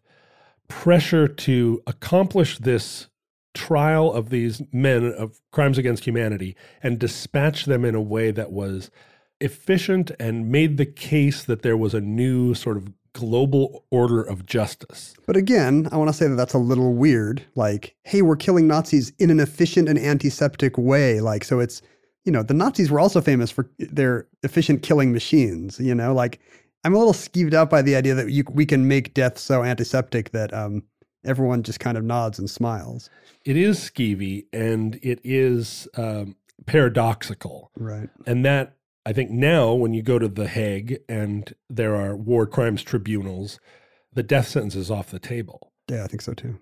pressure to accomplish this trial of these men of crimes against humanity and dispatch them in a way that was efficient and made the case that there was a new sort of global order of justice. But again, I want to say that that's a little weird. Like, hey, we're killing Nazis in an efficient and antiseptic way. Like, so it's, you know, the Nazis were also famous for their efficient killing machines. You know, like I'm a little skeeved out by the idea that you, we can make death so antiseptic that um, everyone just kind of nods and smiles. It is skeevy and it is um, paradoxical. Right. And that, I think now, when you go to The Hague and there are war crimes tribunals, the death sentence is off the table. Yeah, I think so too.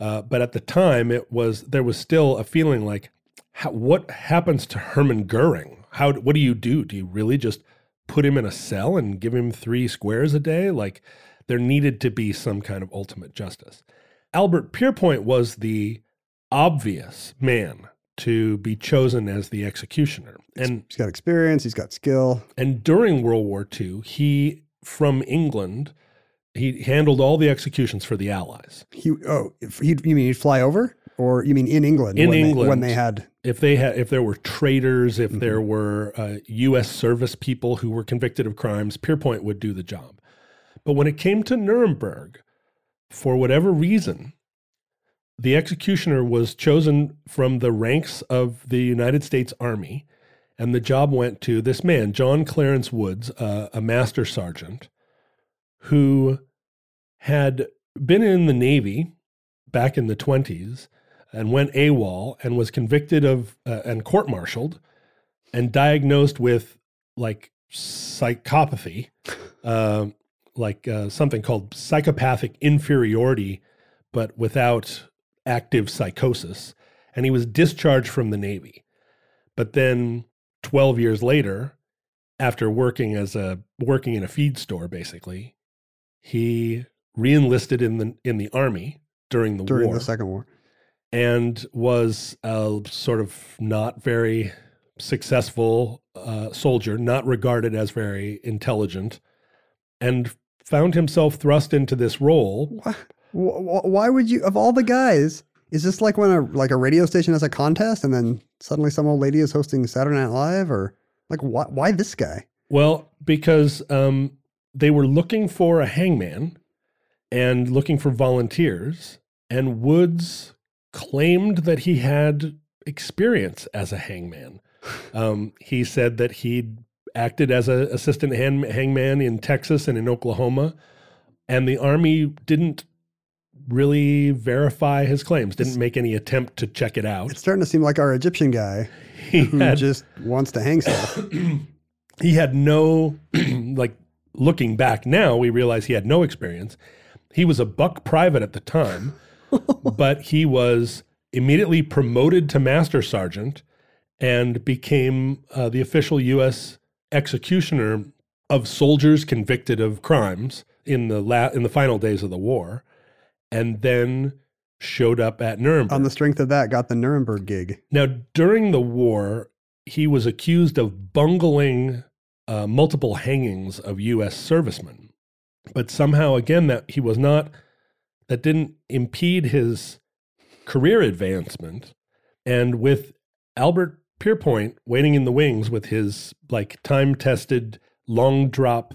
Uh, but at the time, it was there was still a feeling like, how, what happens to Hermann Goering? How what do you do? Do you really just put him in a cell and give him three squares a day? Like There needed to be some kind of ultimate justice. Albert Pierrepoint was the obvious man to be chosen as the executioner. And He's got experience, he's got skill. and during World War II, he from England, he handled all the executions for the Allies. He oh, if he you mean he'd fly over, or you mean in England? In when they- England. when they had If they had, if there were traitors, if there were uh, U.S. service people who were convicted of crimes, Pierrepoint would do the job. But when it came to Nuremberg, for whatever reason, the executioner was chosen from the ranks of the United States Army, and the job went to this man, John Clarence Woods, uh, a master sergeant, who had been in the Navy back in the 20s and went AWOL and was convicted of uh, and court martialed and diagnosed with like psychopathy, (laughs) uh, like uh, something called psychopathic inferiority, but without active psychosis. And he was discharged from the Navy. But then 12 years later, after working as a working in a feed store, basically, he reenlisted in the in the army during the during war the Second War. and was a sort of not very successful uh, soldier, not regarded as very intelligent, and found himself thrust into this role. Why, wh- why would you, of all the guys, is this like when a like a radio station has a contest and then suddenly some old lady is hosting Saturday Night Live, or like why why this guy? Well, because um, they were looking for a hangman and looking for volunteers, and Woods claimed that he had experience as a hangman. (laughs) Um, he said that he'd acted as an assistant hang- hangman in Texas and in Oklahoma, and the Army didn't really verify his claims, didn't make any attempt to check it out. It's starting to seem like our Egyptian guy (laughs) He who had, just wants to hang stuff. (coughs) he had no, (clears throat) like, looking back now, we realize he had no experience. He was a buck private at the time, (laughs) but he was immediately promoted to master sergeant and became uh, the official U.S. executioner of soldiers convicted of crimes in the la- in the final days of the war, and then showed up at Nuremberg. On the strength of that, got the Nuremberg gig. Now, during the war, he was accused of bungling uh, multiple hangings of U.S. servicemen. But somehow, again, that he was not, that didn't impede his career advancement. And with Albert Pierrepoint waiting in the wings with his like time tested long drop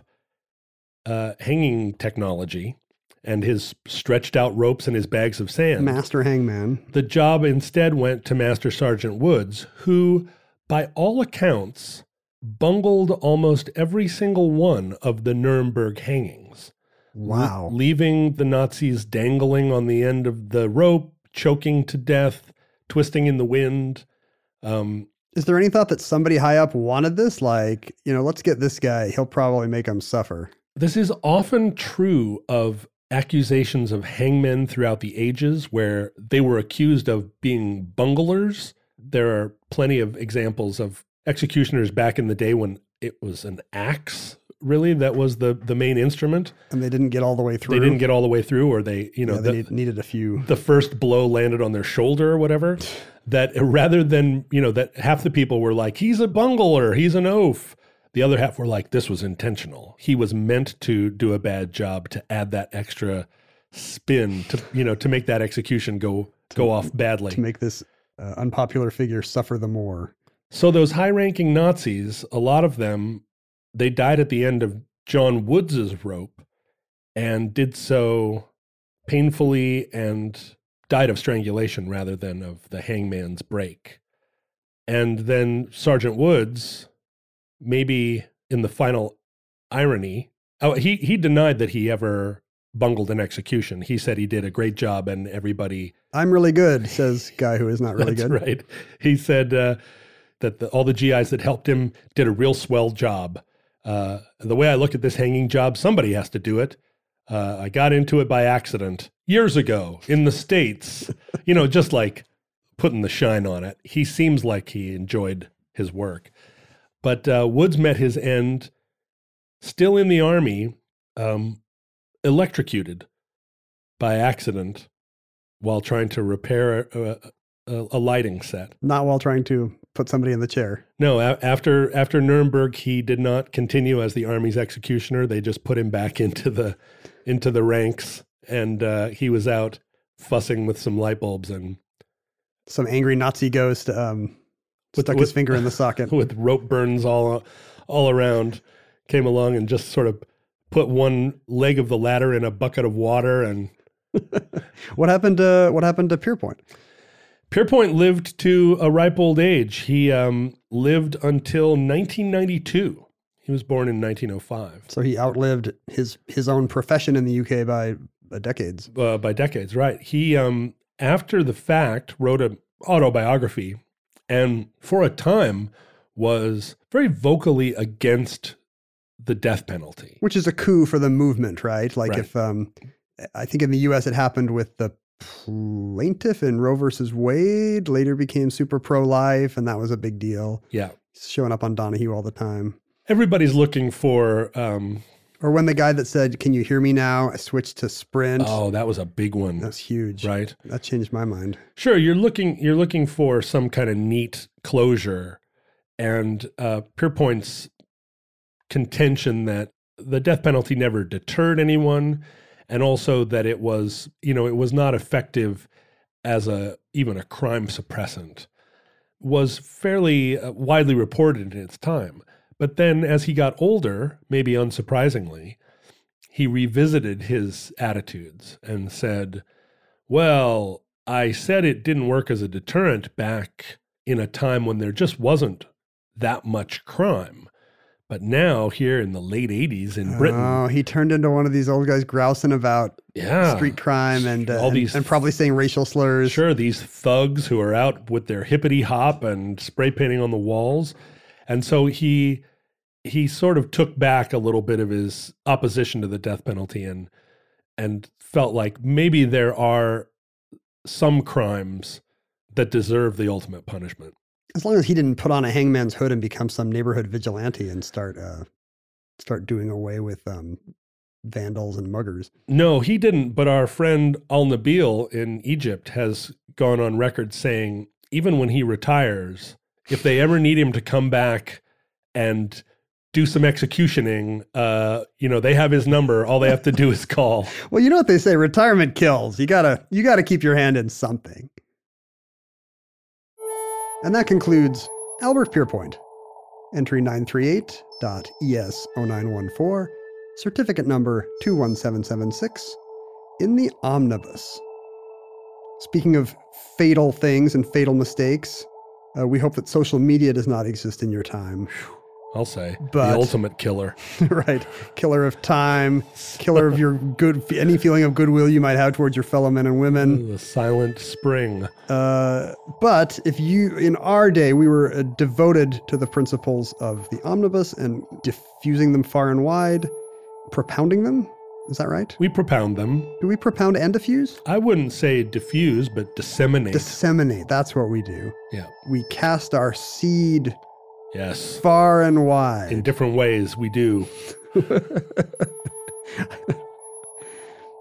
uh, hanging technology and his stretched out ropes and his bags of sand. Master hangman. The job instead went to Master Sergeant Woods, who, by all accounts, bungled almost every single one of the Nuremberg hangings. Wow. Leaving the Nazis dangling on the end of the rope, choking to death, twisting in the wind. Um, Is there any thought that somebody high up wanted this? Like, you know, let's get this guy. He'll probably make him suffer. This is often true of accusations of hangmen throughout the ages where they were accused of being bunglers. There are plenty of examples of executioners back in the day when it was an axe really that was the the main instrument. And they didn't get all the way through. They didn't get all the way through or they, you know, Yeah, they need, needed a few. the first blow landed on their shoulder or whatever. (sighs) That rather than, you know, that half the people were like, he's a bungler, he's an oaf. The other half were like, this was intentional. He was meant to do a bad job to add that extra spin to, you know, to make that execution go go off badly. to make this uh, unpopular figure suffer the more. So those high-ranking Nazis, a lot of them, they died at the end of John Woods's rope, and did so painfully and died of strangulation rather than of the hangman's break. And then Sergeant Woods, maybe in the final irony, oh, he he denied that he ever bungled an execution. He said he did a great job, and everybody I'm really good, says guy who is not really that's good. right. He said uh, that the, all the GIs that helped him did a real swell job. Uh, the way I look at this hanging job, somebody has to do it. Uh, I got into it by accident years ago in the States, you know, just like putting the shine on it. He seems like he enjoyed his work. But uh, Woods met his end still in the Army. Um, electrocuted by accident while trying to repair a, a, a lighting set. Not while trying to put somebody in the chair. No, a- after after Nuremberg, he did not continue as the army's executioner. They just put him back (laughs) into the into the ranks, and uh, he was out fussing with some light bulbs and Some angry Nazi ghost um, With- stuck his finger in the socket. (laughs) with rope burns all all around. Came along and just sort of put one leg of the ladder in a bucket of water and (laughs) What happened to what happened to Pierrepoint? Pierrepoint lived to a ripe old age. He um, lived until 1992. He was born in 1905. So he outlived his his own profession in the UK by uh, decades. Uh, by decades, right? He, um, after the fact, wrote an autobiography, and for a time was very vocally against the death penalty. which is a coup for the movement, right? Like Right. if um, I think in the U.S. it happened with the plaintiff in Roe versus Wade. Later became super pro-life, and that was a big deal. Yeah, He's showing up on Donahue all the time. everybody's looking for. Um, Or when the guy that said, "Can you hear me now?" I switched to Sprint. oh, that was a big one, That's huge. right? That changed my mind. Sure, you're looking you're looking for some kind of neat closure, and uh, Pierrepoint's contention that the death penalty never deterred anyone, and also that it was you know it was not effective as a even a crime suppressant was fairly uh, widely reported in its time. But then, as he got older, maybe unsurprisingly, he revisited his attitudes and said, well, I said it didn't work as a deterrent back in a time when there just wasn't that much crime. But now, here in the late 80s in Britain, Oh, he turned into one of these old guys grousing about yeah, street crime and uh, All and- these- and probably saying racial slurs. sure, these thugs who are out with their hippity hop and spray painting on the walls. And so he he sort of took back a little bit of his opposition to the death penalty and and felt like maybe there are some crimes that deserve the ultimate punishment. As long as he didn't put on a hangman's hood and become some neighborhood vigilante and start uh, start doing away with um, vandals and muggers. No, he didn't. But our friend Al Nabil in Egypt has gone on record saying even when he retires, if they ever need him to come back and do some executioning, uh, you know, they have his number. All they have to do is call. (laughs) Well, you know what they say: retirement kills. You gotta you gotta keep your hand in something. And that concludes Albert Pierrepoint. Entry E 938.ES0914, certificate number 21776, in the omnibus. Speaking of fatal things and fatal mistakes, uh, we hope that social media does not exist in your time. (sighs) I'll say But- the ultimate killer. (laughs) right. Killer of time, killer of your good, any feeling of goodwill you might have towards your fellow men and women. The silent spring. Uh, but if you, in our day, we were uh, devoted to the principles of the omnibus and diffusing them far and wide, propounding them. Is that right? We propound them. Do we propound and diffuse? I wouldn't say diffuse, but disseminate. Disseminate. That's what we do. yeah. We cast our seed Yes. far and wide. In different ways, we do. (laughs)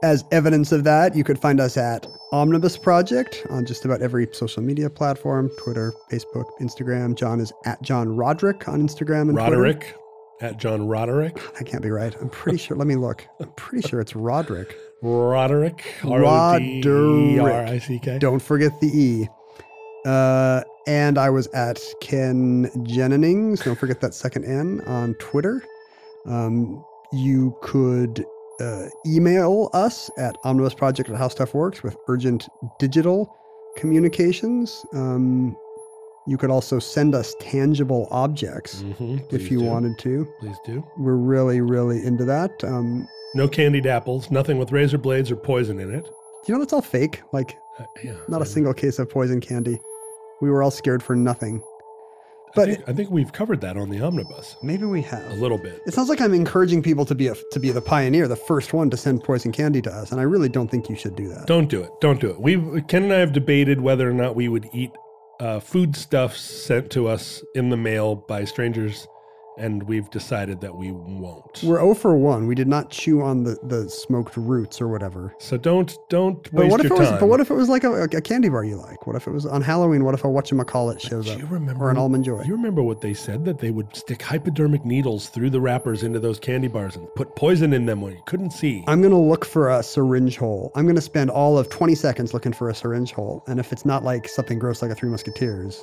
As evidence of that, you could find us at Omnibus Project on just about every social media platform Twitter, Facebook, Instagram. John is at John Roderick on Instagram and Twitter. At John Roderick. I can't be right. I'm pretty sure. Let me look. I'm pretty sure it's Roderick. Roderick. R-O-D-E-R-I-C-K. Don't forget the E. Uh, and I was at Ken Jennings. Don't forget that second N on Twitter. Um, you could uh, email us at omnibusproject at howstuffworks with urgent digital communications. Um, you could also send us tangible objects Mhm, if you do. wanted to. Please do. We're really, really into that. Um, No candied apples, nothing with razor blades or poison in it. you know, that's all fake. Like, Uh, yeah. not a I- single case of poison candy. We were all scared for nothing. I But think, I think we've covered that on the omnibus maybe we have a little bit. It sounds like I'm encouraging people to be a to be the pioneer, the first one to send poison candy to us, and I really don't think you should do that. Don't do it. Don't do it. We Ken and I have debated whether or not we would eat uh, foodstuffs sent to us in the mail by strangers and we've decided that we won't. We're 0 for 1. We did not chew on the, the smoked roots or whatever. so don't don't But waste what if your it was? time. But what if it was like a, a candy bar you like? What if it was on Halloween? What if a whatchamacallit shows Do up? you remember or an almond joy? You remember what they said that they would stick hypodermic needles through the wrappers into those candy bars and put poison in them when you couldn't see. I'm gonna look for a syringe hole. I'm gonna spend all of 20 seconds looking for a syringe hole, and if it's not like something gross like a Three Musketeers,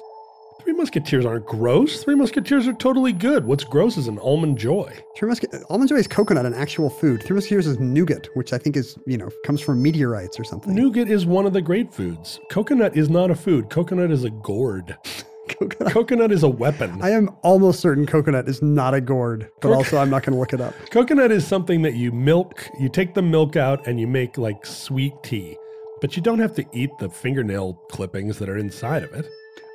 Three Musketeers aren't gross. Three Musketeers are totally good. What's gross is an almond joy. Three Musket almond joy is coconut, an actual food. Three Musketeers is nougat, which I think is you know comes from meteorites or something. Nougat is one of the great foods. Coconut is not a food. Coconut is a gourd. (laughs) coconut. Coconut is a weapon. I am almost certain coconut is not a gourd, but also I'm not gonna look it up. (laughs) Coconut is something that you milk, you take the milk out and you make like sweet tea. But you don't have to eat the fingernail clippings that are inside of it.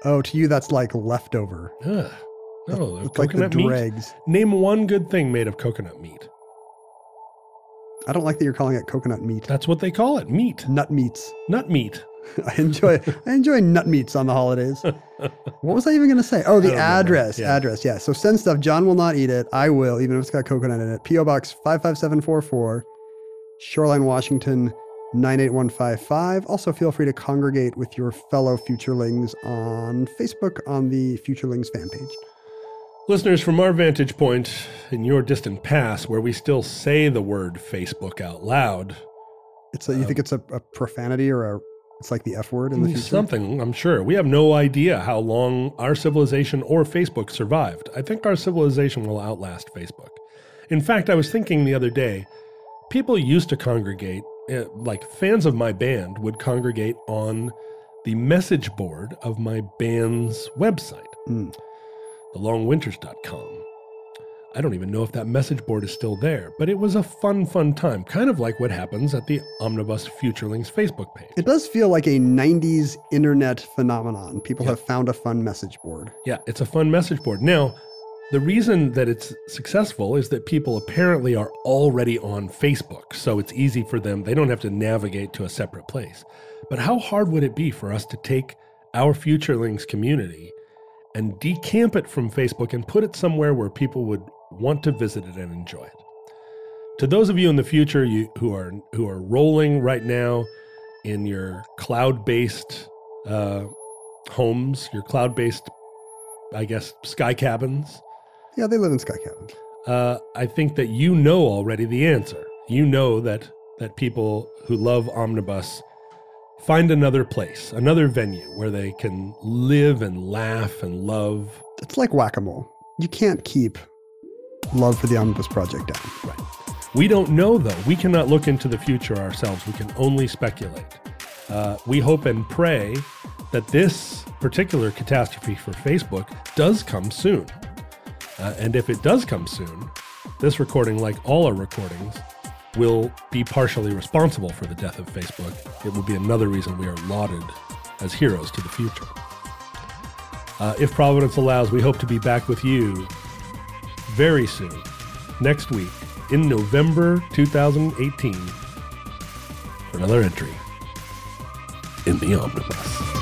Oh, to you that's like leftover. Ugh. No, the oh, It's like the coconut meat. dregs. Name one good thing made of coconut meat. I don't like that you're calling it coconut meat. That's what they call it meat. Nut meats. Nut meat. (laughs) I enjoy I enjoy nut meats on the holidays. (laughs) what was I even going to say? Oh, the I don't remember. address. Yeah. Address. Yeah. So send stuff. John will not eat it. I will, even if it's got coconut in it. PO Box 55744, Shoreline, Washington 98155. Also, feel free to congregate with your fellow futurelings on Facebook on the Futurelings fan page. Listeners, from our vantage point in your distant past, where we still say the word Facebook out loud, It's a, you think um, it's a, a profanity or a it's like the F word in the mm, future? something, I'm sure. We have no idea how long our civilization or Facebook survived. I think our civilization will outlast Facebook. In fact, I was thinking the other day, people used to congregate, eh, like fans of my band would congregate on the message board of my band's website, Mm. thelongwinters.com. I don't even know if that message board is still there, but it was a fun, fun time, kind of like what happens at the Omnibus Futurelings Facebook page. It does feel like a 90s internet phenomenon. People Yeah. have found a fun message board. Yeah, it's a fun message board. Now, the reason that it's successful is that people apparently are already on Facebook, so it's easy for them. They don't have to navigate to a separate place. But how hard would it be for us to take our Futurelings community and decamp it from Facebook and put it somewhere where people would want to visit it and enjoy it? To those of you in the future you, who are who are rolling right now in your cloud-based uh, homes, your cloud-based I guess, sky cabins. Yeah, they live in sky cabins. Uh, I think that you know already the answer. You know that that people who love omnibus find another place, another venue where they can live and laugh and love. It's like whack a mole. You can't keep love for the Omnibus Project down. Right. We don't know though. We cannot look into the future ourselves. We can only speculate. Uh, we hope and pray that this particular catastrophe for Facebook does come soon. Uh, and if it does come soon, this recording, like all our recordings, will be partially responsible for the death of Facebook. It will be another reason we are lauded as heroes to the future. Uh, if Providence allows, we hope to be back with you very soon, next week, in November 2018, for another entry in the Omnibus.